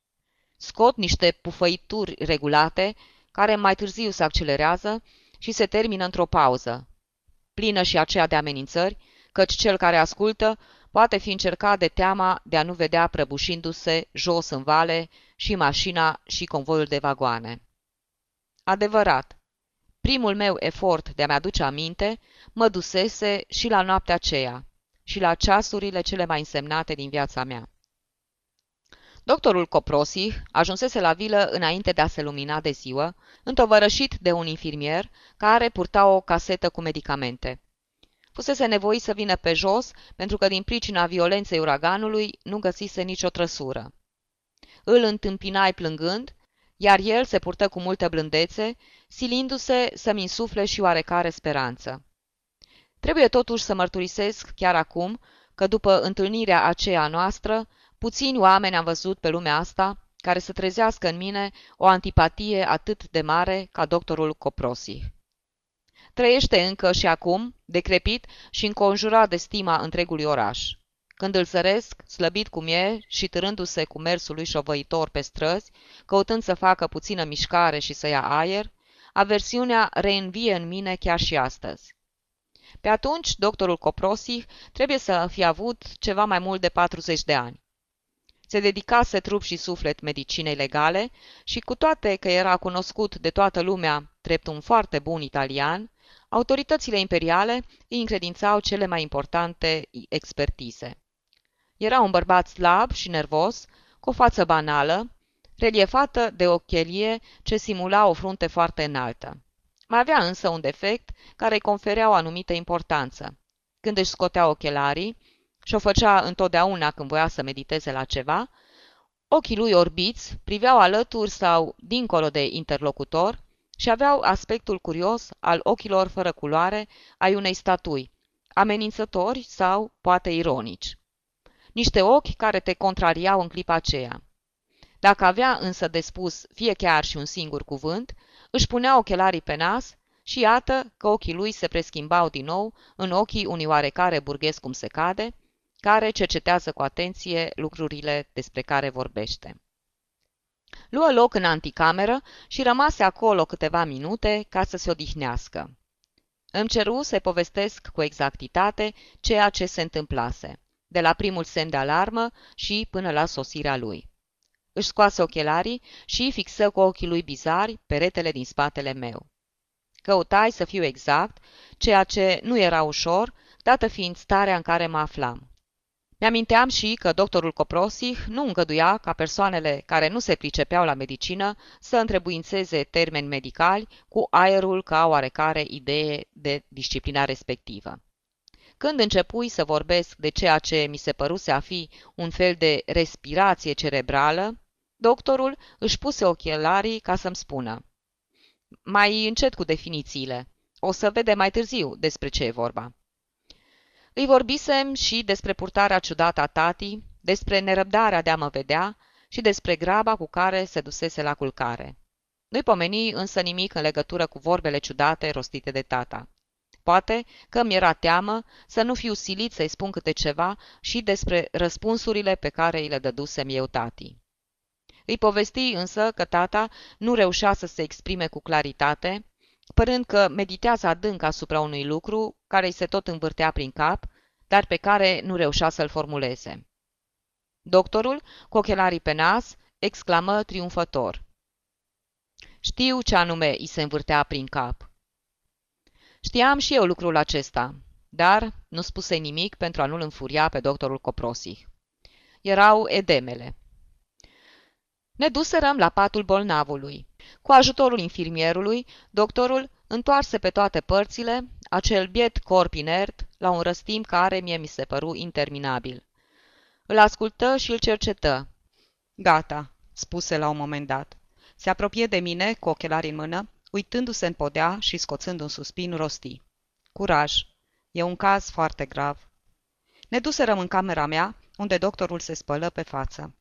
Scot niște pufăituri regulate, care mai târziu se accelerează și se termină într-o pauză, plină și aceea de amenințări, căci cel care ascultă poate fi încercat de teama de a nu vedea prăbușindu-se jos în vale și mașina și convoiul de vagoane. Adevărat, primul meu efort de a-mi aduce aminte mă dusese și la noaptea aceea și la ceasurile cele mai însemnate din viața mea. Doctorul Coprosi ajunsese la vilă înainte de a se lumina de ziua, întovărășit de un infirmier care purta o casetă cu medicamente. Fusese nevoit să vină pe jos pentru că din pricina violenței uraganului nu găsise nicio trăsură. Îl întâmpinai plângând, iar el se purtă cu multă blândețe, silindu-se să-mi insufle și oarecare speranță. Trebuie totuși să mărturisesc chiar acum că după întâlnirea aceea noastră, puțini oameni am văzut pe lumea asta care să trezească în mine o antipatie atât de mare ca doctorul Coprosi. Trăiește încă și acum, decrepit și înconjurat de stima întregului oraș. Când îl zăresc, slăbit cum e și târându-se cu mersul lui șovăitor pe străzi, căutând să facă puțină mișcare și să ia aer, aversiunea reînvie în mine chiar și astăzi. Pe atunci, doctorul Coprosi trebuie să fi avut ceva mai mult de 40 de ani. Se dedicase trup și suflet medicinei legale și cu toate că era cunoscut de toată lumea drept un foarte bun italian, autoritățile imperiale îi încredințau cele mai importante expertize. Era un bărbat slab și nervos, cu o față banală, reliefată de o chelie ce simula o frunte foarte înaltă. Mai avea însă un defect care îi conferea o anumită importanță. Când își scotea ochelarii, și o făcea întotdeauna când voia să mediteze la ceva, ochii lui orbiți priveau alături sau dincolo de interlocutor și aveau aspectul curios al ochilor fără culoare ai unei statui, amenințători sau poate ironici. Niște ochi care te contrariau în clipa aceea. Dacă avea însă de spus fie chiar și un singur cuvânt, își punea ochelarii pe nas și iată că ochii lui se preschimbau din nou în ochii unui oarecare burghez cum se cade, care cercetează cu atenție lucrurile despre care vorbește. Luă loc în anticameră și rămase acolo câteva minute ca să se odihnească. Îmi ceru să povestesc cu exactitate ceea ce se întâmplase, de la primul semn de alarmă și până la sosirea lui. Își scoase ochelarii și fixă cu ochii lui bizari peretele din spatele meu. Căutai să fiu exact, ceea ce nu era ușor, dată fiind starea în care mă aflam. Mi-aminteam și că doctorul Coprosih nu îngăduia ca persoanele care nu se pricepeau la medicină să întrebuințeze termeni medicali cu aerul ca oarecare idee de disciplina respectivă. Când începui să vorbesc de ceea ce mi se păruse a fi un fel de respirație cerebrală, doctorul își puse ochelarii ca să-mi spună. Mai încet cu definițiile. O să vede mai târziu despre ce e vorba. Îi vorbisem și despre purtarea ciudată a tatii, despre nerăbdarea de a mă vedea și despre graba cu care se dusese la culcare. Nu-i pomeni însă nimic în legătură cu vorbele ciudate rostite de tata. Poate că mi era teamă să nu fiu silit să-i spun câte ceva și despre răspunsurile pe care îi le dădusem eu tatii. Îi povesti însă că tata nu reușea să se exprime cu claritate, părând că meditează adânc asupra unui lucru care îi se tot învârtea prin cap, dar pe care nu reușea să-l formuleze. Doctorul, cu ochelarii pe nas, exclamă triumfător. Știu ce anume îi se învârtea prin cap. Știam și eu lucrul acesta, dar nu spuse nimic pentru a nu-l înfuria pe doctorul Coprosih. Erau edemele. Ne duserăm la patul bolnavului. Cu ajutorul infirmierului, doctorul întoarse pe toate părțile acel biet corp inert la un răstim care mie mi se păru interminabil. Îl ascultă și îl cercetă. Gata, spuse la un moment dat. Se apropie de mine, cu ochelari în mână, uitându-se în podea și scoțând un suspin rosti. Curaj! E un caz foarte grav. Ne duserăm în camera mea, unde doctorul se spălă pe față.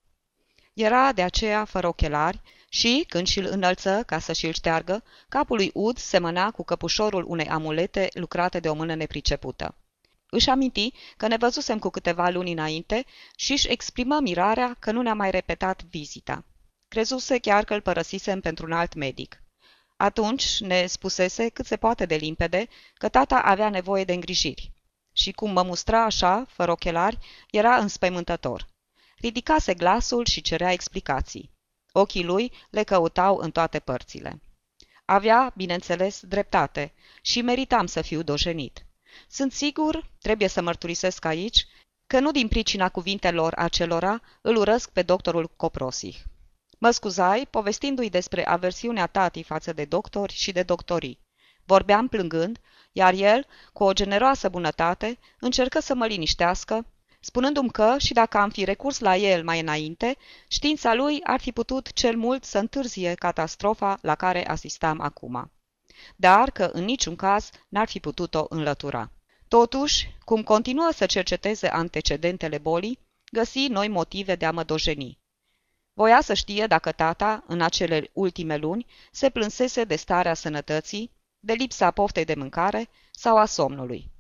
Era de aceea fără ochelari și, când și-l înălță ca să și-l șteargă, capul lui ud semăna cu căpușorul unei amulete lucrate de o mână nepricepută. Își aminti că ne văzusem cu câteva luni înainte și își exprimă mirarea că nu ne-a mai repetat vizita. Crezuse chiar că îl părăsisem pentru un alt medic. Atunci ne spusese cât se poate de limpede că tata avea nevoie de îngrijiri. Și cum mă mustra așa, fără ochelari, era înspăimântător. Ridicase glasul și cerea explicații. Ochii lui le căutau în toate părțile. Avea, bineînțeles, dreptate și meritam să fiu dojenit. Sunt sigur, trebuie să mărturisesc aici, că nu din pricina cuvintelor acelora îl urăsc pe doctorul Coprosih. Mă scuzai, povestindu-i despre aversiunea tatii față de doctori și de doctorii. Vorbeam plângând, iar el, cu o generoasă bunătate, încercă să mă liniștească, spunându-mi că, și dacă am fi recurs la el mai înainte, știința lui ar fi putut cel mult să întârzie catastrofa la care asistam acum. Dar că în niciun caz n-ar fi putut-o înlătura. Totuși, cum continuă să cerceteze antecedentele bolii, găsi noi motive de a mă dojeni. Voia să știe dacă tata, în acele ultime luni, se plânsese de starea sănătății, de lipsa poftei de mâncare sau a somnului.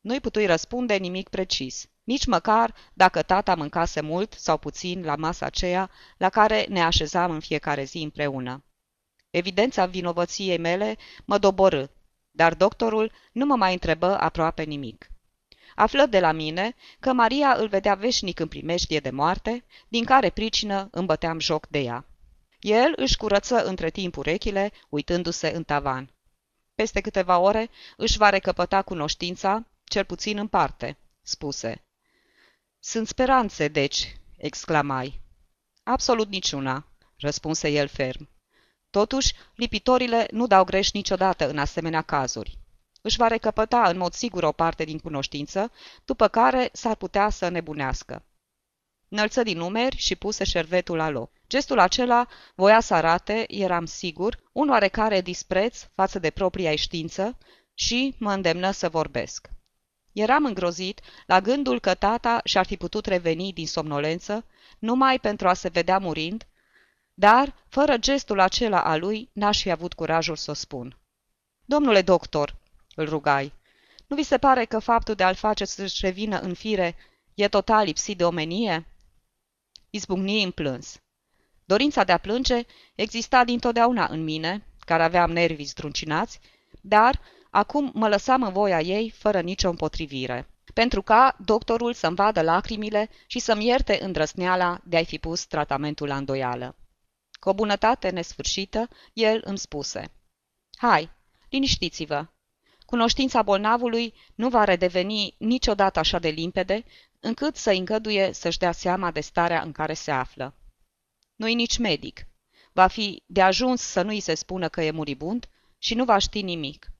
Nu-i putui răspunde nimic precis, nici măcar dacă tata mâncase mult sau puțin la masa aceea la care ne așezam în fiecare zi împreună. Evidența vinovăției mele mă doborâ, dar doctorul nu mă mai întrebă aproape nimic. Află de la mine că Maria îl vedea veșnic în primeștie de moarte, din care pricină îmi băteam joc de ea. El își curăță între timp urechile, uitându-se în tavan. Peste câteva ore își va recăpăta cunoștința, cel puțin în parte, spuse. Sunt speranțe, deci, exclamai. Absolut niciuna, răspunse el ferm. Totuși, lipitorile nu dau greș niciodată în asemenea cazuri. Își va recăpăta în mod sigur o parte din cunoștință, după care s-ar putea să nebunească. Înălță din numeri și puse șervetul la loc. Gestul acela voia să arate, eram sigur, un oarecare dispreț față de propria știință și mă îndemnă să vorbesc. Eram îngrozit la gândul că tata și-ar fi putut reveni din somnolență numai pentru a se vedea murind, dar, fără gestul acela al lui, n-aș fi avut curajul să o spun. Domnule doctor, îl rugai, nu vi se pare că faptul de a-l face să-și revină în fire e total lipsit de omenie? Izbucni în plâns. Dorința de a plânge exista dintotdeauna în mine, care aveam nervii zdruncinați, dar acum mă lăsam în voia ei fără nicio împotrivire. Pentru ca doctorul să-mi vadă lacrimile și să-mi ierte îndrăsneala de a-i fi pus tratamentul la îndoială. Cu o bunătate nesfârșită, el îmi spuse, Hai, liniștiți-vă! Cunoștința bolnavului nu va redeveni niciodată așa de limpede, încât să îngăduie să-și dea seama de starea în care se află. Nu-i nici medic. Va fi de ajuns să nu-i se spună că e muribund și nu va ști nimic.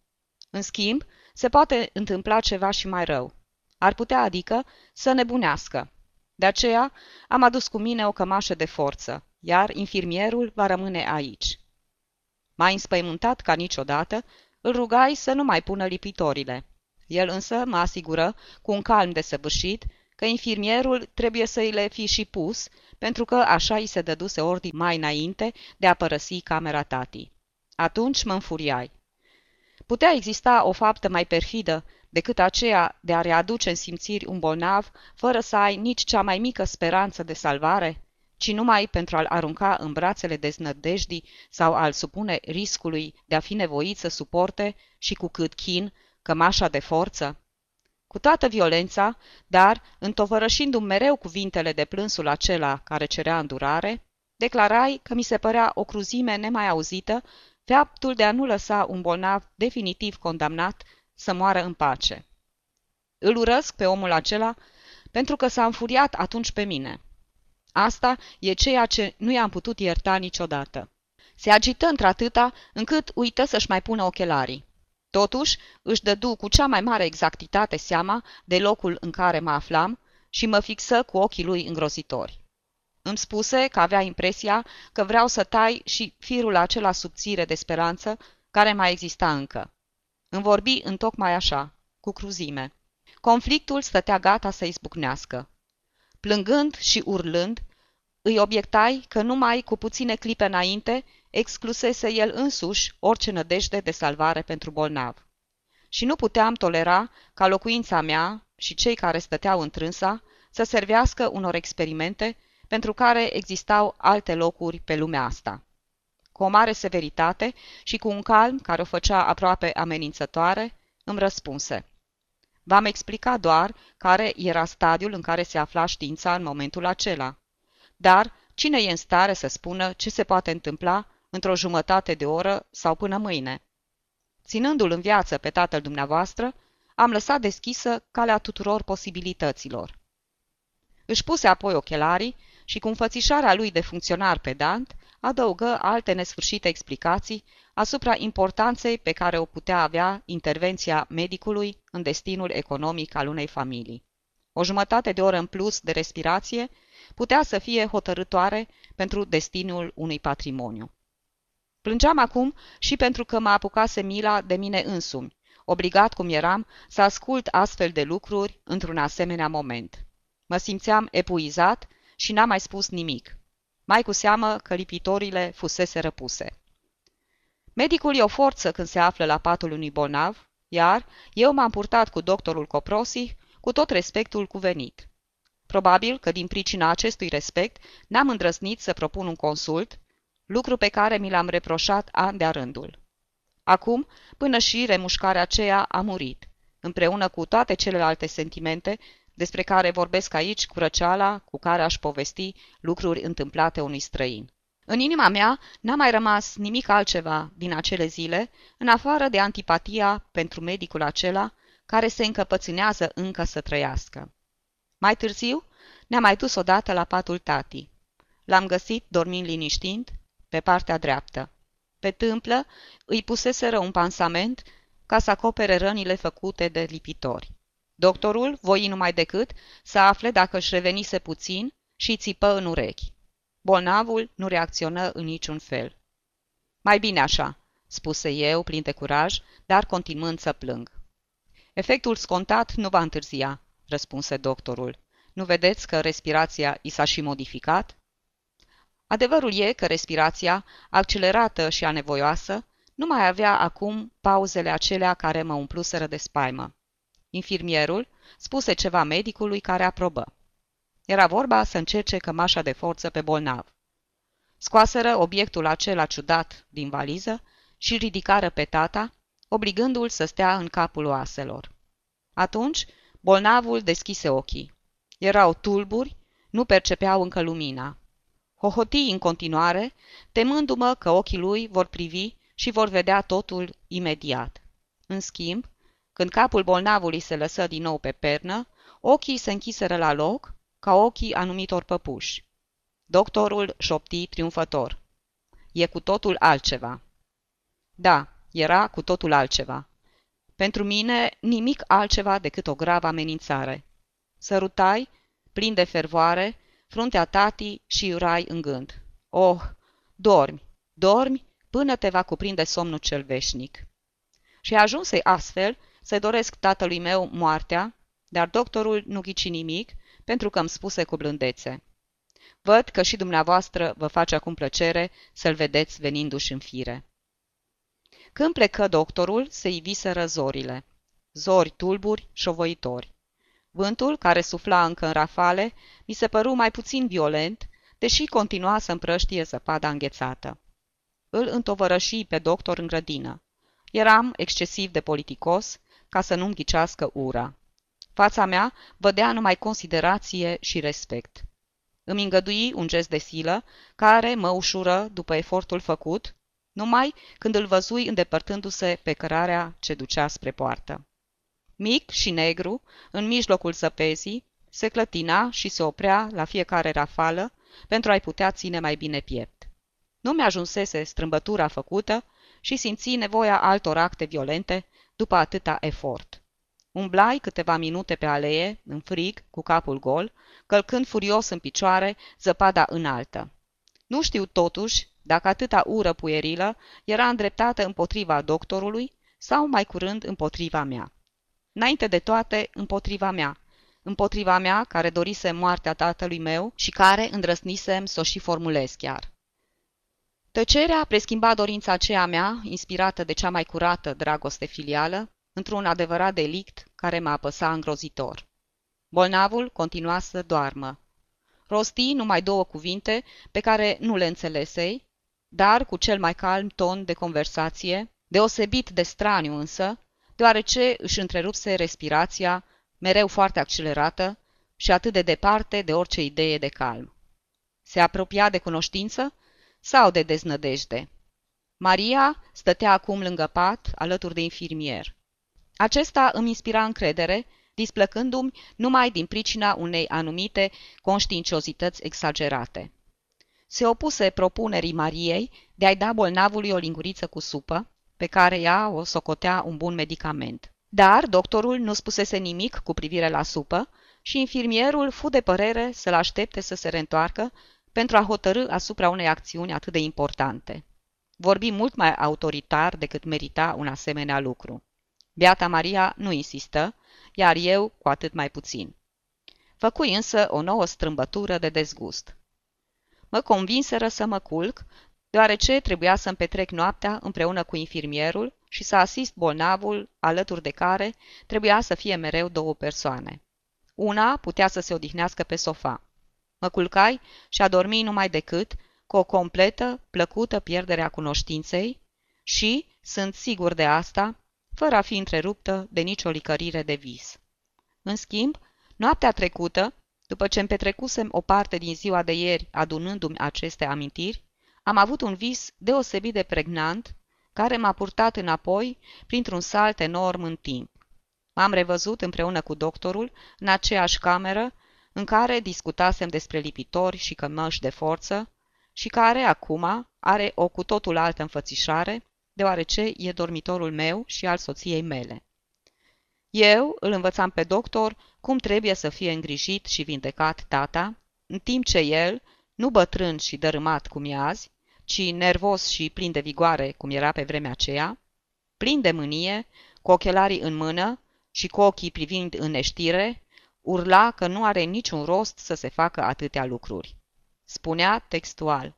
În schimb, se poate întâmpla ceva și mai rău. Ar putea, adică, să nebunească. De aceea am adus cu mine o cămașă de forță, iar infirmierul va rămâne aici. Mai înspăimântat ca niciodată, îl rugai să nu mai pună lipitorile. El însă mă asigură, cu un calm desăvârșit, că infirmierul trebuie să îi le fi și pus, pentru că așa îi se dăduse ordin mai înainte de a părăsi camera tatii. Atunci mă înfuriai. Putea exista o faptă mai perfidă decât aceea de a readuce în simțiri un bolnav fără să ai nici cea mai mică speranță de salvare, ci numai pentru a-l arunca în brațele deznădejdii sau a-l supune riscului de a fi nevoit să suporte și cu cât chin cămașa de forță? Cu toată violența, dar întovărășindu-mi mereu cuvintele de plânsul acela care cerea îndurare, declarai că mi se părea o cruzime nemai auzită faptul de a nu lăsa un bolnav definitiv condamnat să moară în pace. Îl urăsc pe omul acela pentru că s-a înfuriat atunci pe mine. Asta e ceea ce nu i-am putut ierta niciodată. Se agită într-atâta încât uită să-și mai pună ochelarii. Totuși, își dădu cu cea mai mare exactitate seama de locul în care mă aflam și mă fixă cu ochii lui îngrozitori. Îmi spuse că avea impresia că vreau să tai și firul acela subțire de speranță care mai exista încă. Îmi vorbi întocmai așa, cu cruzime. Conflictul stătea gata să izbucnească. Plângând și urlând, îi obiectai că numai cu puține clipe înainte exclusese el însuși orice nădejde de salvare pentru bolnav. Și nu puteam tolera ca locuința mea și cei care stăteau întrânsa să servească unor experimente pentru care existau alte locuri pe lumea asta. Cu o mare severitate și cu un calm care o făcea aproape amenințătoare, îmi răspunse. V-am explicat doar care era stadiul în care se afla știința în momentul acela. Dar cine e în stare să spună ce se poate întâmpla într-o jumătate de oră sau până mâine? Ținându-l în viață pe tatăl dumneavoastră, am lăsat deschisă calea tuturor posibilităților. Își puse apoi ochelarii și cu înfățișarea lui de funcționar pedant, adăugă alte nesfârșite explicații asupra importanței pe care o putea avea intervenția medicului în destinul economic al unei familii. O jumătate de oră în plus de respirație putea să fie hotărătoare pentru destinul unui patrimoniu. Plângeam acum și pentru că mă apucase mila de mine însumi, obligat cum eram să ascult astfel de lucruri într-un asemenea moment. Mă simțeam epuizat și n-am mai spus nimic. Mai cu seamă că lipitorile fusese răpuse. Medicul e o forță când se află la patul unui bolnav, iar eu m-am purtat cu doctorul Coprosi cu tot respectul cuvenit. Probabil că din pricina acestui respect n-am îndrăznit să propun un consult, lucru pe care mi l-am reproșat an de-a rândul. Acum, până și remușcarea aceea a murit, împreună cu toate celelalte sentimente despre care vorbesc aici cu răceala cu care aș povesti lucruri întâmplate unui străin. În inima mea n-a mai rămas nimic altceva din acele zile, în afară de antipatia pentru medicul acela care se încăpățânează încă să trăiască. Mai târziu ne-am mai dus odată la patul tatii. L-am găsit dormind liniștind pe partea dreaptă. Pe tâmplă îi puseseră un pansament ca să acopere rănile făcute de lipitori. Doctorul voi numai decât să afle dacă își revenise puțin și țipă în urechi. Bolnavul nu reacționă în niciun fel. Mai bine așa, spuse eu, plin de curaj, dar continuând să plâng. Efectul scontat nu va întârzia, răspunse doctorul. Nu vedeți că respirația i s-a și modificat? Adevărul e că respirația, accelerată și anevoioasă, nu mai avea acum pauzele acelea care mă umpluseră de spaimă. Infirmierul spuse ceva medicului care aprobă. Era vorba să încerce cămașa de forță pe bolnav. Scoaseră obiectul acela ciudat din valiză și ridicară pe tata, obligându-l să stea în capul oaselor. Atunci, bolnavul deschise ochii. Erau tulburi, nu percepeau încă lumina. Hohoti în continuare, temându-mă că ochii lui vor privi și vor vedea totul imediat. În schimb, când capul bolnavului se lăsă din nou pe pernă, ochii se închiseră la loc, ca ochii anumitor păpuși. Doctorul șopti triumfător. E cu totul altceva. Da, era cu totul altceva. Pentru mine, nimic altceva decât o gravă amenințare. Sărutai, plin de fervoare, fruntea tatii și iurai în gând. Oh, dormi, dormi, până te va cuprinde somnul cel veșnic. Și ajunse astfel să doresc tatălui meu moartea, dar doctorul nu ghici nimic, pentru că îmi spuse cu blândețe. Văd că și dumneavoastră vă face acum plăcere să-l vedeți venindu-și în fire. Când plecă doctorul, se iviseră zorile. Zori tulburi, șovăitori. Vântul, care sufla încă în rafale, mi se păru mai puțin violent, deși continua să împrăștie zăpada înghețată. Îl întovărăși pe doctor în grădină. Eram excesiv de politicos ca să nu-mi ghicească ura. Fața mea vădea numai considerație și respect. Îmi îngădui un gest de silă, care mă ușură după efortul făcut, numai când îl văzui îndepărtându-se pe cărarea ce ducea spre poartă. Mic și negru, în mijlocul zăpezii, se clătina și se oprea la fiecare rafală pentru a-i putea ține mai bine piept. Nu mi-ajunsese strâmbătura făcută și simți nevoia altor acte violente după atâta efort. Umblai câteva minute pe alee, în frig, cu capul gol, călcând furios în picioare zăpada înaltă. Nu știu totuși dacă atâta ură puierilă era îndreptată împotriva doctorului sau mai curând împotriva mea. Înainte de toate, împotriva mea, împotriva mea care dorise moartea tatălui meu și care îndrăsnisem să o și formulez chiar. Tăcerea preschimba dorința aceea mea, inspirată de cea mai curată dragoste filială, într-un adevărat delict care mă apăsa îngrozitor. Bolnavul continua să doarmă. Rosti numai două cuvinte pe care nu le înțelesei, dar cu cel mai calm ton de conversație, deosebit de straniu însă, deoarece își întrerupse respirația, mereu foarte accelerată și atât de departe de orice idee de calm. Se apropia de cunoștință sau de deznădejde? Maria stătea acum lângă pat, alături de infirmier. Acesta îmi inspira încredere, displăcându-mi numai din pricina unei anumite conștiinciozități exagerate. Se opuse propunerii Mariei de a-i da bolnavului o linguriță cu supă, pe care ea o socotea un bun medicament. Dar doctorul nu spusese nimic cu privire la supă și infirmierul fu de părere să-l aștepte să se reîntoarcă pentru a hotărâ asupra unei acțiuni atât de importante. Vorbi mult mai autoritar decât merita un asemenea lucru. Beata Maria nu insistă, iar eu cu atât mai puțin. Făcui însă o nouă strâmbătură de dezgust. Mă convinseră să mă culc, deoarece trebuia să-mi petrec noaptea împreună cu infirmierul și să asist bolnavul, alături de care trebuia să fie mereu două persoane. Una putea să se odihnească pe sofa. Mă culcai și adormi numai decât cu o completă, plăcută pierdere a cunoștinței și, sunt sigur de asta, fără a fi întreruptă de nicio licărire de vis. În schimb, noaptea trecută, după ce îmi petrecusem o parte din ziua de ieri adunându-mi aceste amintiri, am avut un vis deosebit de pregnant, care m-a purtat înapoi printr-un salt enorm în timp. M-am revăzut împreună cu doctorul în aceeași cameră în care discutasem despre lipitori și cămăși de forță și care, acum, are o cu totul altă înfățișare, deoarece e dormitorul meu și al soției mele. Eu îl învățam pe doctor cum trebuie să fie îngrijit și vindecat tata, în timp ce el, nu bătrân și dărâmat cum e azi, ci nervos și plin de vigoare cum era pe vremea aceea, plin de mânie, cu ochelarii în mână și cu ochii privind în neștire, urla că nu are niciun rost să se facă atâtea lucruri. Spunea textual,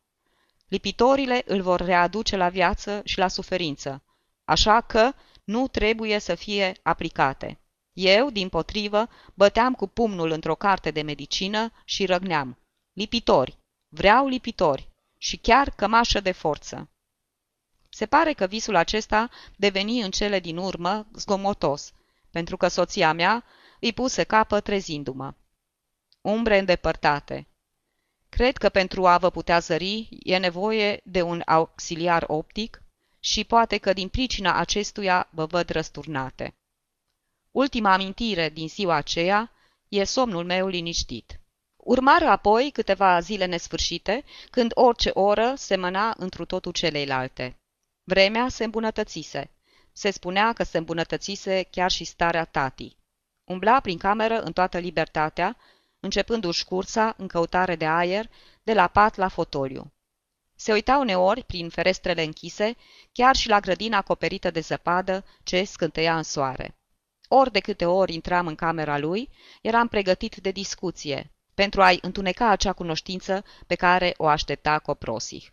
lipitorile îl vor readuce la viață și la suferință, așa că nu trebuie să fie aplicate. Eu, din potrivă, băteam cu pumnul într-o carte de medicină și răgneam. Lipitori! Vreau lipitori! Și chiar cămașă de forță! Se pare că visul acesta deveni în cele din urmă zgomotos, pentru că soția mea îi puse capă trezindu-mă. Umbre îndepărtate. Cred că pentru a vă putea zări e nevoie de un auxiliar optic și poate că din pricina acestuia vă văd răsturnate. Ultima amintire din ziua aceea e somnul meu liniștit. Urmară apoi câteva zile nesfârșite, când orice oră semăna întru totul celeilalte. Vremea se îmbunătățise. Se spunea că se îmbunătățise chiar și starea tatii. Umbla prin cameră în toată libertatea, începându-și cursa în căutare de aer de la pat la fotoliu. Se uita uneori prin ferestrele închise, chiar și la grădina acoperită de zăpadă ce scânteia în soare. Ori de câte ori intram în camera lui, eram pregătit de discuție, pentru a-i întuneca acea cunoștință pe care o aștepta coprosih.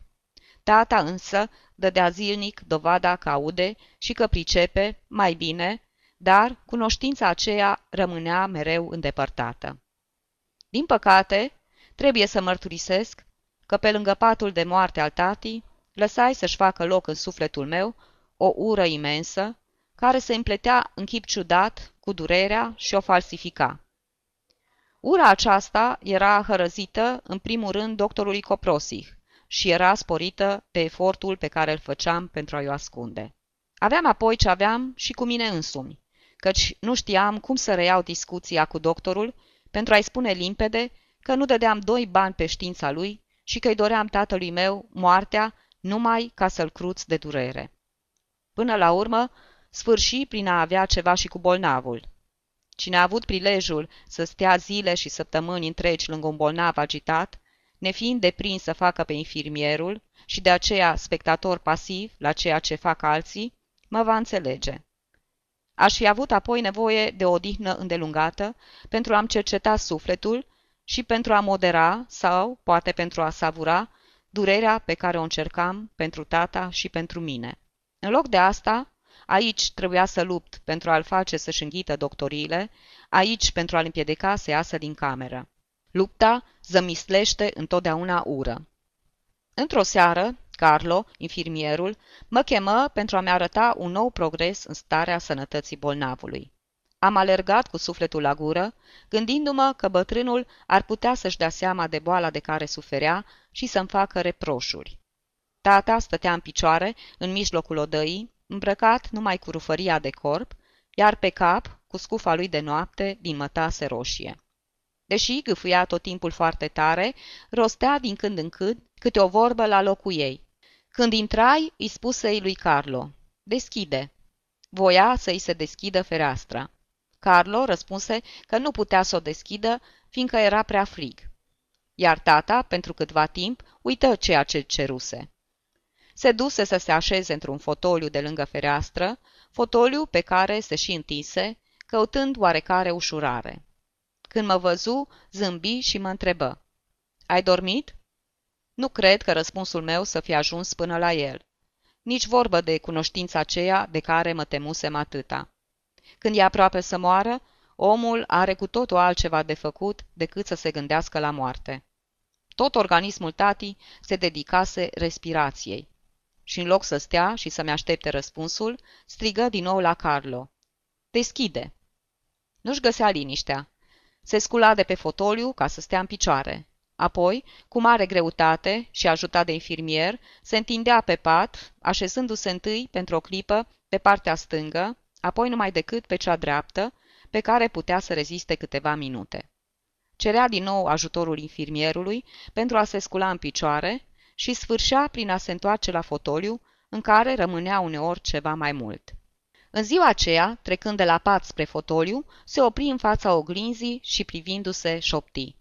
Tata însă dădea zilnic dovada că aude și că pricepe mai bine, dar cunoștința aceea rămânea mereu îndepărtată. Din păcate, trebuie să mărturisesc că pe lângă patul de moarte al tatii, lăsai să-și facă loc în sufletul meu o ură imensă, care se împletea în chip ciudat cu durerea și o falsifica. Ura aceasta era hărăzită, în primul rând, doctorului Coprosih și era sporită de efortul pe care îl făceam pentru a-i ascunde. Aveam apoi ce aveam și cu mine însumi, căci nu știam cum să reiau discuția cu doctorul pentru a-i spune limpede că nu dădeam doi bani pe știința lui și că îi doream tatălui meu moartea numai ca să-l cruț de durere. Până la urmă, sfârși prin a avea ceva și cu bolnavul. Cine a avut prilejul să stea zile și săptămâni întregi lângă un bolnav agitat, nefiind deprins să facă pe infirmierul și de aceea spectator pasiv la ceea ce fac alții, mă va înțelege. Aș fi avut apoi nevoie de o odihnă îndelungată pentru a-mi cerceta sufletul și pentru a modera sau, poate pentru a savura, durerea pe care o încercam pentru tata și pentru mine. În loc de asta, aici trebuia să lupt pentru a-l face să-și înghită doctoriile, aici pentru a-l împiedica să iasă din cameră. Lupta zămislește întotdeauna ură. Într-o seară, Carlo, infirmierul, mă chemă pentru a-mi arăta un nou progres în starea sănătății bolnavului. Am alergat cu sufletul la gură, gândindu-mă că bătrânul ar putea să-și dea seama de boala de care suferea și să-mi facă reproșuri. Tata stătea în picioare, în mijlocul odăii, îmbrăcat numai cu rufăria de corp, iar pe cap, cu scufa lui de noapte din mătase roșie. Deși gâfâia tot timpul foarte tare, rostea din când în când câte o vorbă la locul ei. Când intrai, îi spuse lui Carlo, deschide. Voia să-i se deschidă fereastra. Carlo răspunse că nu putea să o deschidă, fiindcă era prea frig. Iar tata, pentru câtva timp, uită ceea ce ceruse. Se duse să se așeze într-un fotoliu de lângă fereastră, fotoliu pe care se și întinse, căutând oarecare ușurare. Când mă văzu, zâmbi și mă întrebă. Ai dormit? Nu cred că răspunsul meu să fie ajuns până la el. Nici vorbă de cunoștința aceea de care mă temusem atâta. Când e aproape să moară, omul are cu totul altceva de făcut decât să se gândească la moarte. Tot organismul tatii se dedicase respirației. Și în loc să stea și să-mi aștepte răspunsul, strigă din nou la Carlo. Deschide! Nu-și găsea liniștea. Se scula de pe fotoliu ca să stea în picioare. Apoi, cu mare greutate și ajutat de infirmier, se întindea pe pat, așezându-se întâi pentru o clipă pe partea stângă, apoi numai decât pe cea dreaptă, pe care putea să reziste câteva minute. Cerea din nou ajutorul infirmierului pentru a se scula în picioare și sfârșea prin a se întoarce la fotoliu, în care rămânea uneori ceva mai mult. În ziua aceea, trecând de la pat spre fotoliu, se opri în fața oglinzii și privindu-se șopti.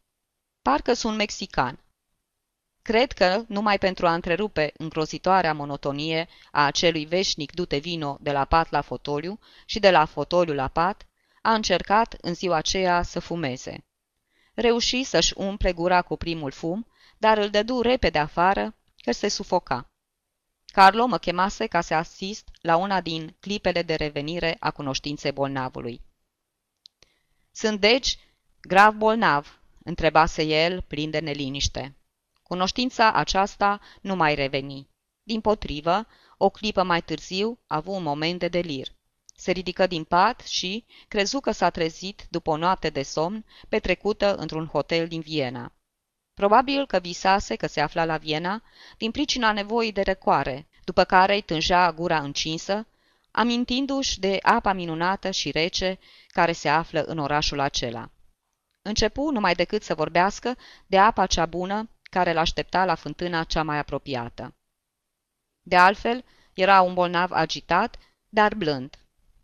Parcă sunt mexican. Cred că, numai pentru a întrerupe îngrozitoarea monotonie a acelui veșnic dute vino de la pat la fotoliu și de la fotoliu la pat, a încercat în ziua aceea să fumeze. Reuși să-și umple gura cu primul fum, dar îl dădu repede afară, că se sufoca. Carlo mă chemase ca să asist la una din clipele de revenire a cunoștinței bolnavului. Sunt deci grav bolnav?" Întrebase el, plin de neliniște. Cunoștința aceasta nu mai reveni. Din potrivă, o clipă mai târziu, a avut un moment de delir. Se ridică din pat și crezu că s-a trezit după o noapte de somn petrecută într-un hotel din Viena. Probabil că visase că se afla la Viena din pricina nevoii de răcoare, după care îi tânjea gura încinsă, amintindu-și de apa minunată și rece care se află în orașul acela. Începu numai decât să vorbească de apa cea bună care l-aștepta la fântâna cea mai apropiată. De altfel, era un bolnav agitat, dar blând.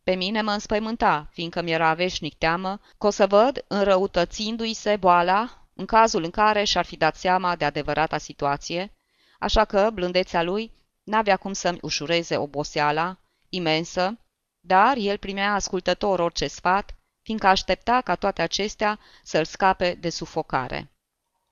Pe mine mă înspăimânta, fiindcă mi-era veșnic teamă că o să văd înrăutățindu-i se boala în cazul în care și-ar fi dat seama de adevărata situație, așa că blândețea lui n-avea cum să-mi ușureze oboseala, imensă, dar el primea ascultător orice sfat, fiindcă aștepta ca toate acestea să-l scape de sufocare.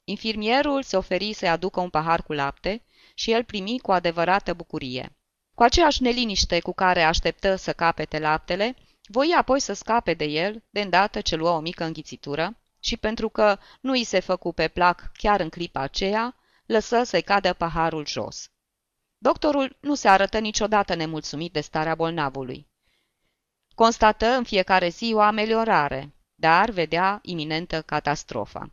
Infirmierul se oferi să-i aducă un pahar cu lapte și el primi cu adevărată bucurie. Cu aceeași neliniște cu care așteptă să capete laptele, voi apoi să scape de el, de îndată ce luă o mică înghițitură, și pentru că nu îi se făcu pe plac chiar în clipa aceea, lăsă să-i cadă paharul jos. Doctorul nu se arătă niciodată nemulțumit de starea bolnavului. Constată în fiecare zi o ameliorare, dar vedea iminentă catastrofa.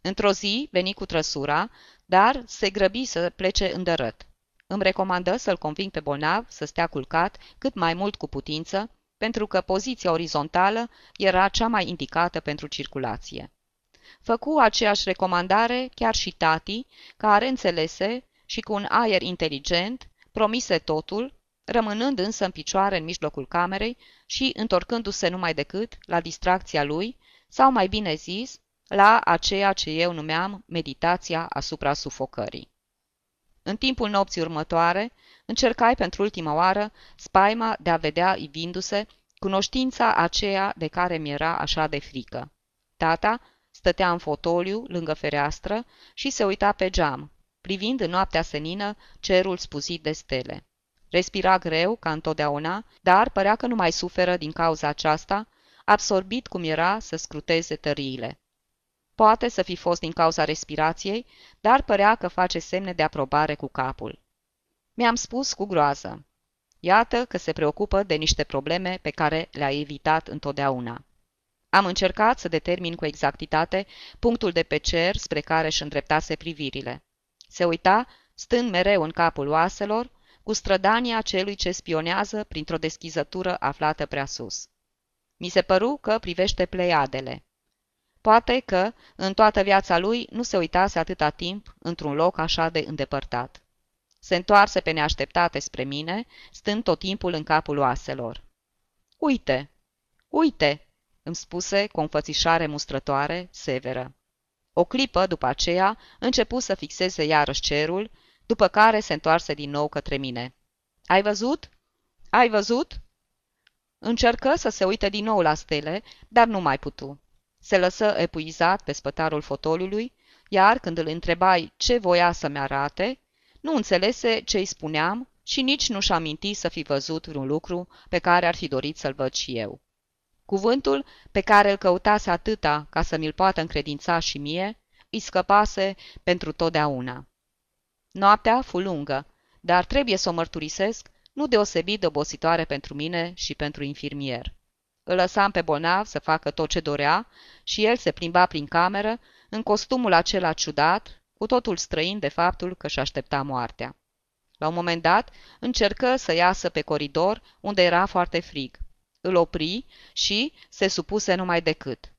Într-o zi veni cu trăsura, dar se grăbi să plece îndărât. Îmi recomandă să-l conving pe bolnav să stea culcat cât mai mult cu putință, pentru că poziția orizontală era cea mai indicată pentru circulație. Făcu aceeași recomandare chiar și tati, care înțelese și cu un aer inteligent promise totul, rămânând însă în picioare în mijlocul camerei și întorcându-se numai decât la distracția lui, sau mai bine zis, la aceea ce eu numeam meditația asupra sufocării. În timpul nopții următoare, încercai pentru ultima oară spaima de a vedea ivindu-se cunoștința aceea de care mi era așa de frică. Tata stătea în fotoliu, lângă fereastră, și se uita pe geam, privind în noaptea senină cerul spuzit de stele. Respira greu, ca întotdeauna, dar părea că nu mai suferă din cauza aceasta, absorbit cum era să scruteze tăriile. Poate să fi fost din cauza respirației, dar părea că face semne de aprobare cu capul. Mi-am spus cu groază. Iată că se preocupă de niște probleme pe care le-a evitat întotdeauna. Am încercat să determin cu exactitate punctul de pe cer spre care își îndreptase privirile. Se uita, stând mereu în capul oaselor, cu strădania celui ce spionează printr-o deschizătură aflată prea sus. Mi se păru că privește pleiadele. Poate că, în toată viața lui, nu se uitase atâta timp într-un loc așa de îndepărtat. Se întoarse pe neașteptate spre mine, stând tot timpul în capul oaselor. Uite! Uite!" îmi spuse cu o înfățișare mustrătoare, severă. O clipă după aceea începu să fixeze iarăși cerul, după care se întoarse din nou către mine. Ai văzut? Ai văzut?" Încercă să se uite din nou la stele, dar nu mai putu. Se lăsă epuizat pe spătarul fotoliului, iar când îl întrebai ce voia să-mi arate, nu înțelese ce îi spuneam și nici nu-și aminti să fi văzut vreun lucru pe care ar fi dorit să-l văd și eu. Cuvântul pe care îl căutase atâta ca să mi-l poată încredința și mie, îi scăpase pentru totdeauna. Noaptea fu lungă, dar trebuie să o mărturisesc, nu deosebit de obositoare pentru mine și pentru infirmier. Îl lăsam pe bolnav să facă tot ce dorea și el se plimba prin cameră în costumul acela ciudat, cu totul străin de faptul că și aștepta moartea. La un moment dat, încercă să iasă pe coridor, unde era foarte frig. Îl opri și se supuse numai decât.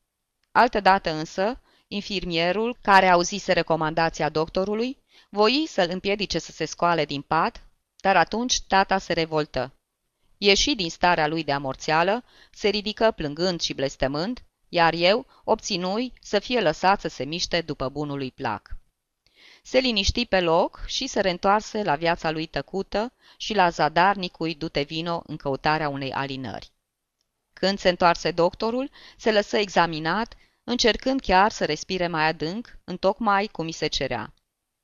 Altădată însă, infirmierul, care auzise recomandația doctorului, voi să-l împiedice să se scoale din pat, dar atunci tata se revoltă. Ieși din starea lui de amorțeală, se ridică plângând și blestemând, iar eu obținui să fie lăsat să se miște după bunului plac. Se liniști pe loc și se reîntoarse la viața lui tăcută și la zadarnicui dute vino în căutarea unei alinări. Când se întoarse doctorul, se lăsă examinat, încercând chiar să respire mai adânc, întocmai cum mi se cerea.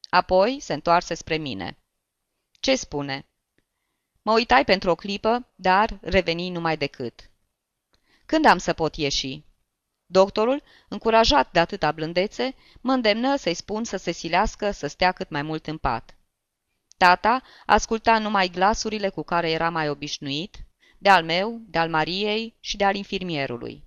Apoi se întoarse spre mine. Ce spune?" Mă uitai pentru o clipă, dar reveni numai decât. Când am să pot ieși? Doctorul, încurajat de atâta blândețe, mă îndemnă să-i spun să se silească să stea cât mai mult în pat. Tata asculta numai glasurile cu care era mai obișnuit, de al meu, de al Mariei și de al infirmierului.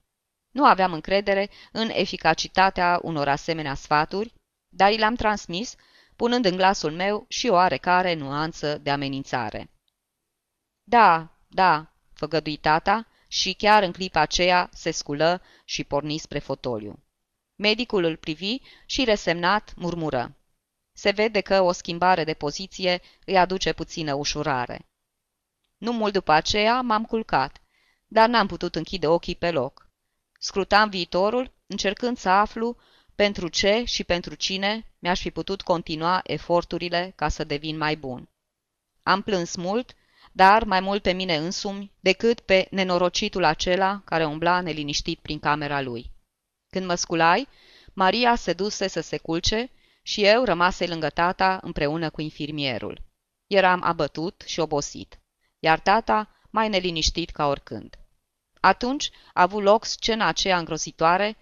Nu aveam încredere în eficacitatea unor asemenea sfaturi, dar i le-am transmis, punând în glasul meu și o oarecare nuanță de amenințare. Da, da, făgădui tata și chiar în clipa aceea se sculă și porni spre fotoliu. Medicul îl privi și resemnat murmură. Se vede că o schimbare de poziție îi aduce puțină ușurare. Nu mult după aceea m-am culcat, dar n-am putut închide ochii pe loc. Scrutam viitorul, încercând să aflu pentru ce și pentru cine mi-aș fi putut continua eforturile ca să devin mai bun. Am plâns mult, dar mai mult pe mine însumi decât pe nenorocitul acela care umbla neliniștit prin camera lui. Când mă sculai, Maria se duse să se culce și eu rămase lângă tata împreună cu infirmierul. Eram abătut și obosit, iar tata mai neliniștit ca oricând. Atunci a avut loc scena aceea îngrozitoare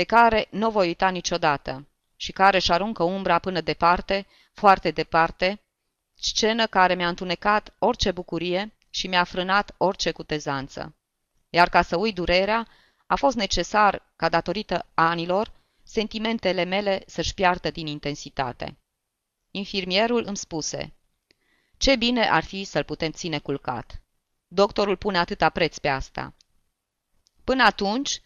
pe care nu voi uita niciodată și care își aruncă umbra până departe, foarte departe, scenă care mi-a întunecat orice bucurie și mi-a frânat orice cutezanță. Iar ca să uit durerea, a fost necesar, ca datorită anilor, sentimentele mele să-și piardă din intensitate. Infirmierul îmi spuse, ce bine ar fi să-l putem ține culcat. Doctorul pune atâta preț pe asta. Până atunci,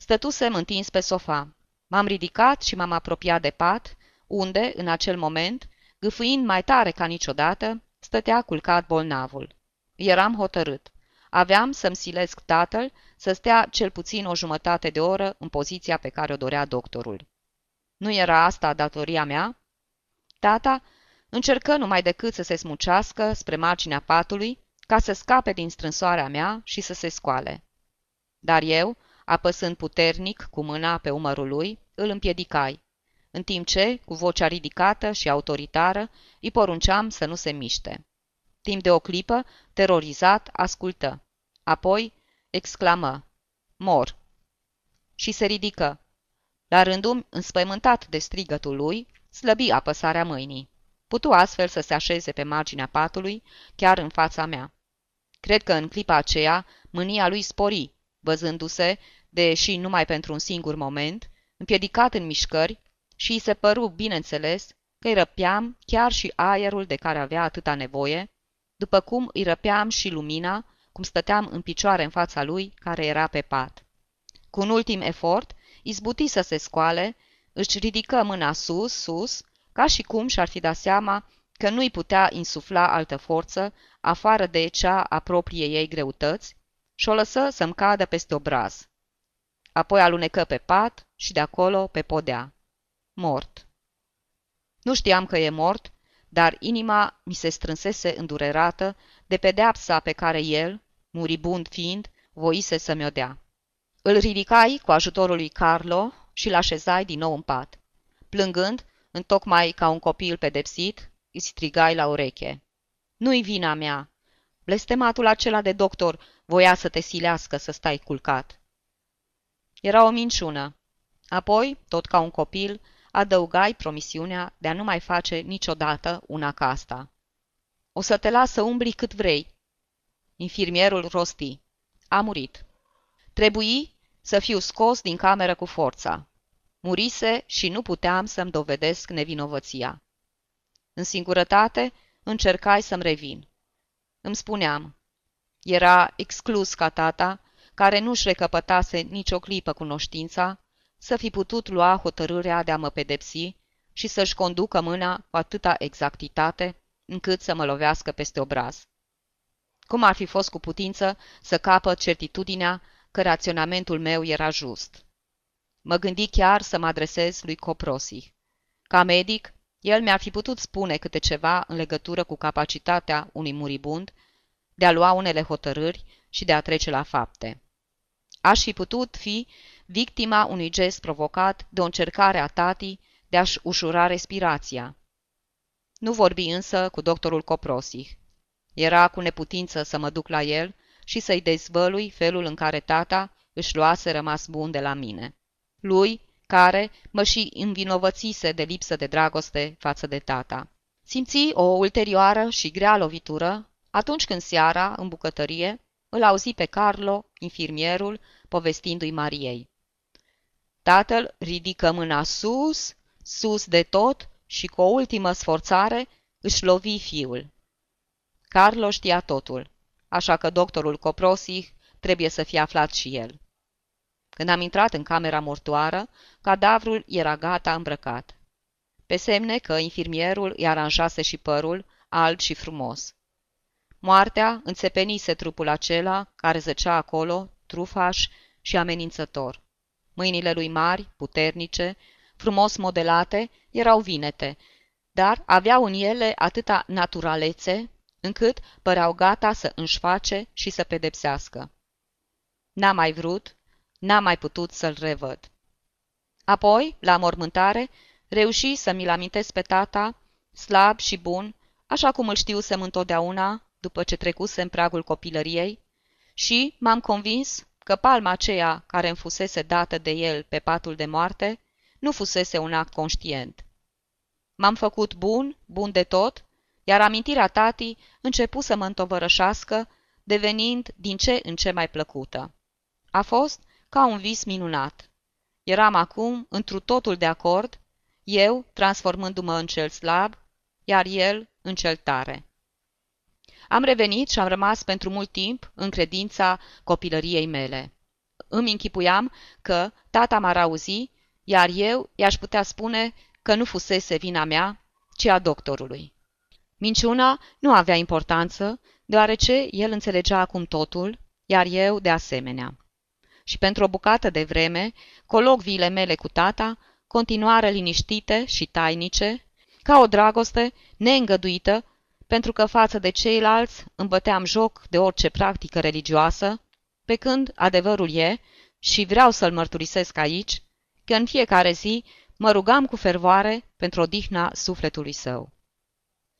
stătusem întins pe sofa. M-am ridicat și m-am apropiat de pat, unde, în acel moment, gâfâind mai tare ca niciodată, stătea culcat bolnavul. Eram hotărât. Aveam să-mi silesc tatăl să stea cel puțin o jumătate de oră în poziția pe care o dorea doctorul. Nu era asta datoria mea? Tata încercă numai decât să se smucească spre marginea patului ca să scape din strânsoarea mea și să se scoale. Dar eu, apăsând puternic cu mâna pe umărul lui, îl împiedicai, în timp ce, cu vocea ridicată și autoritară, îi porunceam să nu se miște. Timp de o clipă, terorizat, ascultă. Apoi exclamă, mor. Și se ridică. La rândul, înspăimântat de strigătul lui, slăbi apăsarea mâinii. Putu astfel să se așeze pe marginea patului, chiar în fața mea. Cred că în clipa aceea mânia lui spori, văzându-se, deși numai pentru un singur moment, împiedicat în mișcări și îi se păru, bineînțeles, că îi răpeam chiar și aerul de care avea atâta nevoie, după cum îi răpeam și lumina, cum stăteam în picioare în fața lui, care era pe pat. Cu un ultim efort, izbuti să se scoale, își ridică mâna sus, sus, ca și cum și-ar fi dat seama că nu-i putea insufla altă forță, afară de cea a propriei ei greutăți, și o lăsă să-mi cadă peste obraz. Apoi alunecă pe pat și de acolo pe podea. Mort. Nu știam că e mort, dar inima mi se strânsese îndurerată de pedeapsa pe care el, muribund fiind, voise să mi-o dea. Îl ridicai cu ajutorul lui Carlo și l așezai din nou în pat. Plângând, întocmai ca un copil pedepsit, îi strigai la ureche. Nu-i vina mea. Blestematul acela de doctor voia să te silească să stai culcat. Era o minciună. Apoi, tot ca un copil, adăugai promisiunea de a nu mai face niciodată una ca asta. O să te las să umbli cât vrei. Infirmierul rosti. A murit. Trebuie să fiu scos din cameră cu forța. Murise și nu puteam să-mi dovedesc nevinovăția. În singurătate încercai să-mi revin. Îmi spuneam, era exclus ca tata, care nu-și recăpătase nicio clipă cunoștința, să fi putut lua hotărârea de a mă pedepsi și să-și conducă mâna cu atâta exactitate încât să mă lovească peste obraz. Cum ar fi fost cu putință să capăt certitudinea că raționamentul meu era just? Mă gândi chiar să mă adresez lui Coprosi. Ca medic, el mi-ar fi putut spune câte ceva în legătură cu capacitatea unui muribund de a lua unele hotărâri și de a trece la fapte. Aș fi putut fi victima unui gest provocat de o încercare a tatii de a-și ușura respirația. Nu vorbi însă cu doctorul Coprosih. Era cu neputință să mă duc la el și să-i dezvălui felul în care tata își luase rămas bun de la mine. Lui, care mă și învinovățise de lipsă de dragoste față de tata. Simți o ulterioară și grea lovitură atunci când seara, în bucătărie, îl auzi pe Carlo, infirmierul, povestindu-i Mariei. Tatăl ridică mâna sus, sus de tot și cu o ultimă sforțare își lovi fiul. Carlo știa totul, așa că doctorul Coprosih trebuie să fie aflat și el. Când am intrat în camera mortoară, cadavrul era gata îmbrăcat. Pe semne că infirmierul îi aranjase și părul, alb și frumos. Moartea înțepenise trupul acela care zăcea acolo, trufaș și amenințător. Mâinile lui mari, puternice, frumos modelate, erau vinete, dar aveau în ele atâta naturalețe, încât păreau gata să înșface și să pedepsească. N-am mai vrut, n-am mai putut să-l revăd. Apoi, la mormântare, reuși să mi-l amintesc pe tata, slab și bun, așa cum îl știusem întotdeauna, după ce trecuse în pragul copilăriei, și m-am convins că palma aceea care îmi fusese dată de el pe patul de moarte nu fusese un act conștient. M-am făcut bun, bun de tot, iar amintirea tatii începu să mă întovărășească, devenind din ce în ce mai plăcută. A fost ca un vis minunat. Eram acum întru totul de acord, eu transformându-mă în cel slab, iar el în cel tare. Am revenit și am rămas pentru mult timp în credința copilăriei mele. Îmi închipuiam că tata m-ar auzi, iar eu i-aș putea spune că nu fusese vina mea, ci a doctorului. Minciuna nu avea importanță, deoarece el înțelegea acum totul, iar eu de asemenea. Și pentru o bucată de vreme, colocviile mele cu tata continuară liniștite și tainice, ca o dragoste neîngăduită, pentru că față de ceilalți îmi băteam joc de orice practică religioasă, pe când adevărul e, și vreau să-l mărturisesc aici, că în fiecare zi mă rugam cu fervoare pentru odihna sufletului său.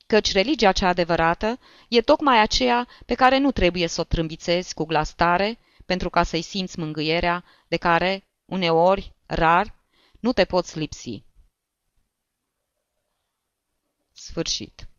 Căci religia cea adevărată e tocmai aceea pe care nu trebuie să o trâmbițezi cu glas tare pentru ca să-i simți mângâierea de care, uneori, rar, nu te poți lipsi. Sfârșit.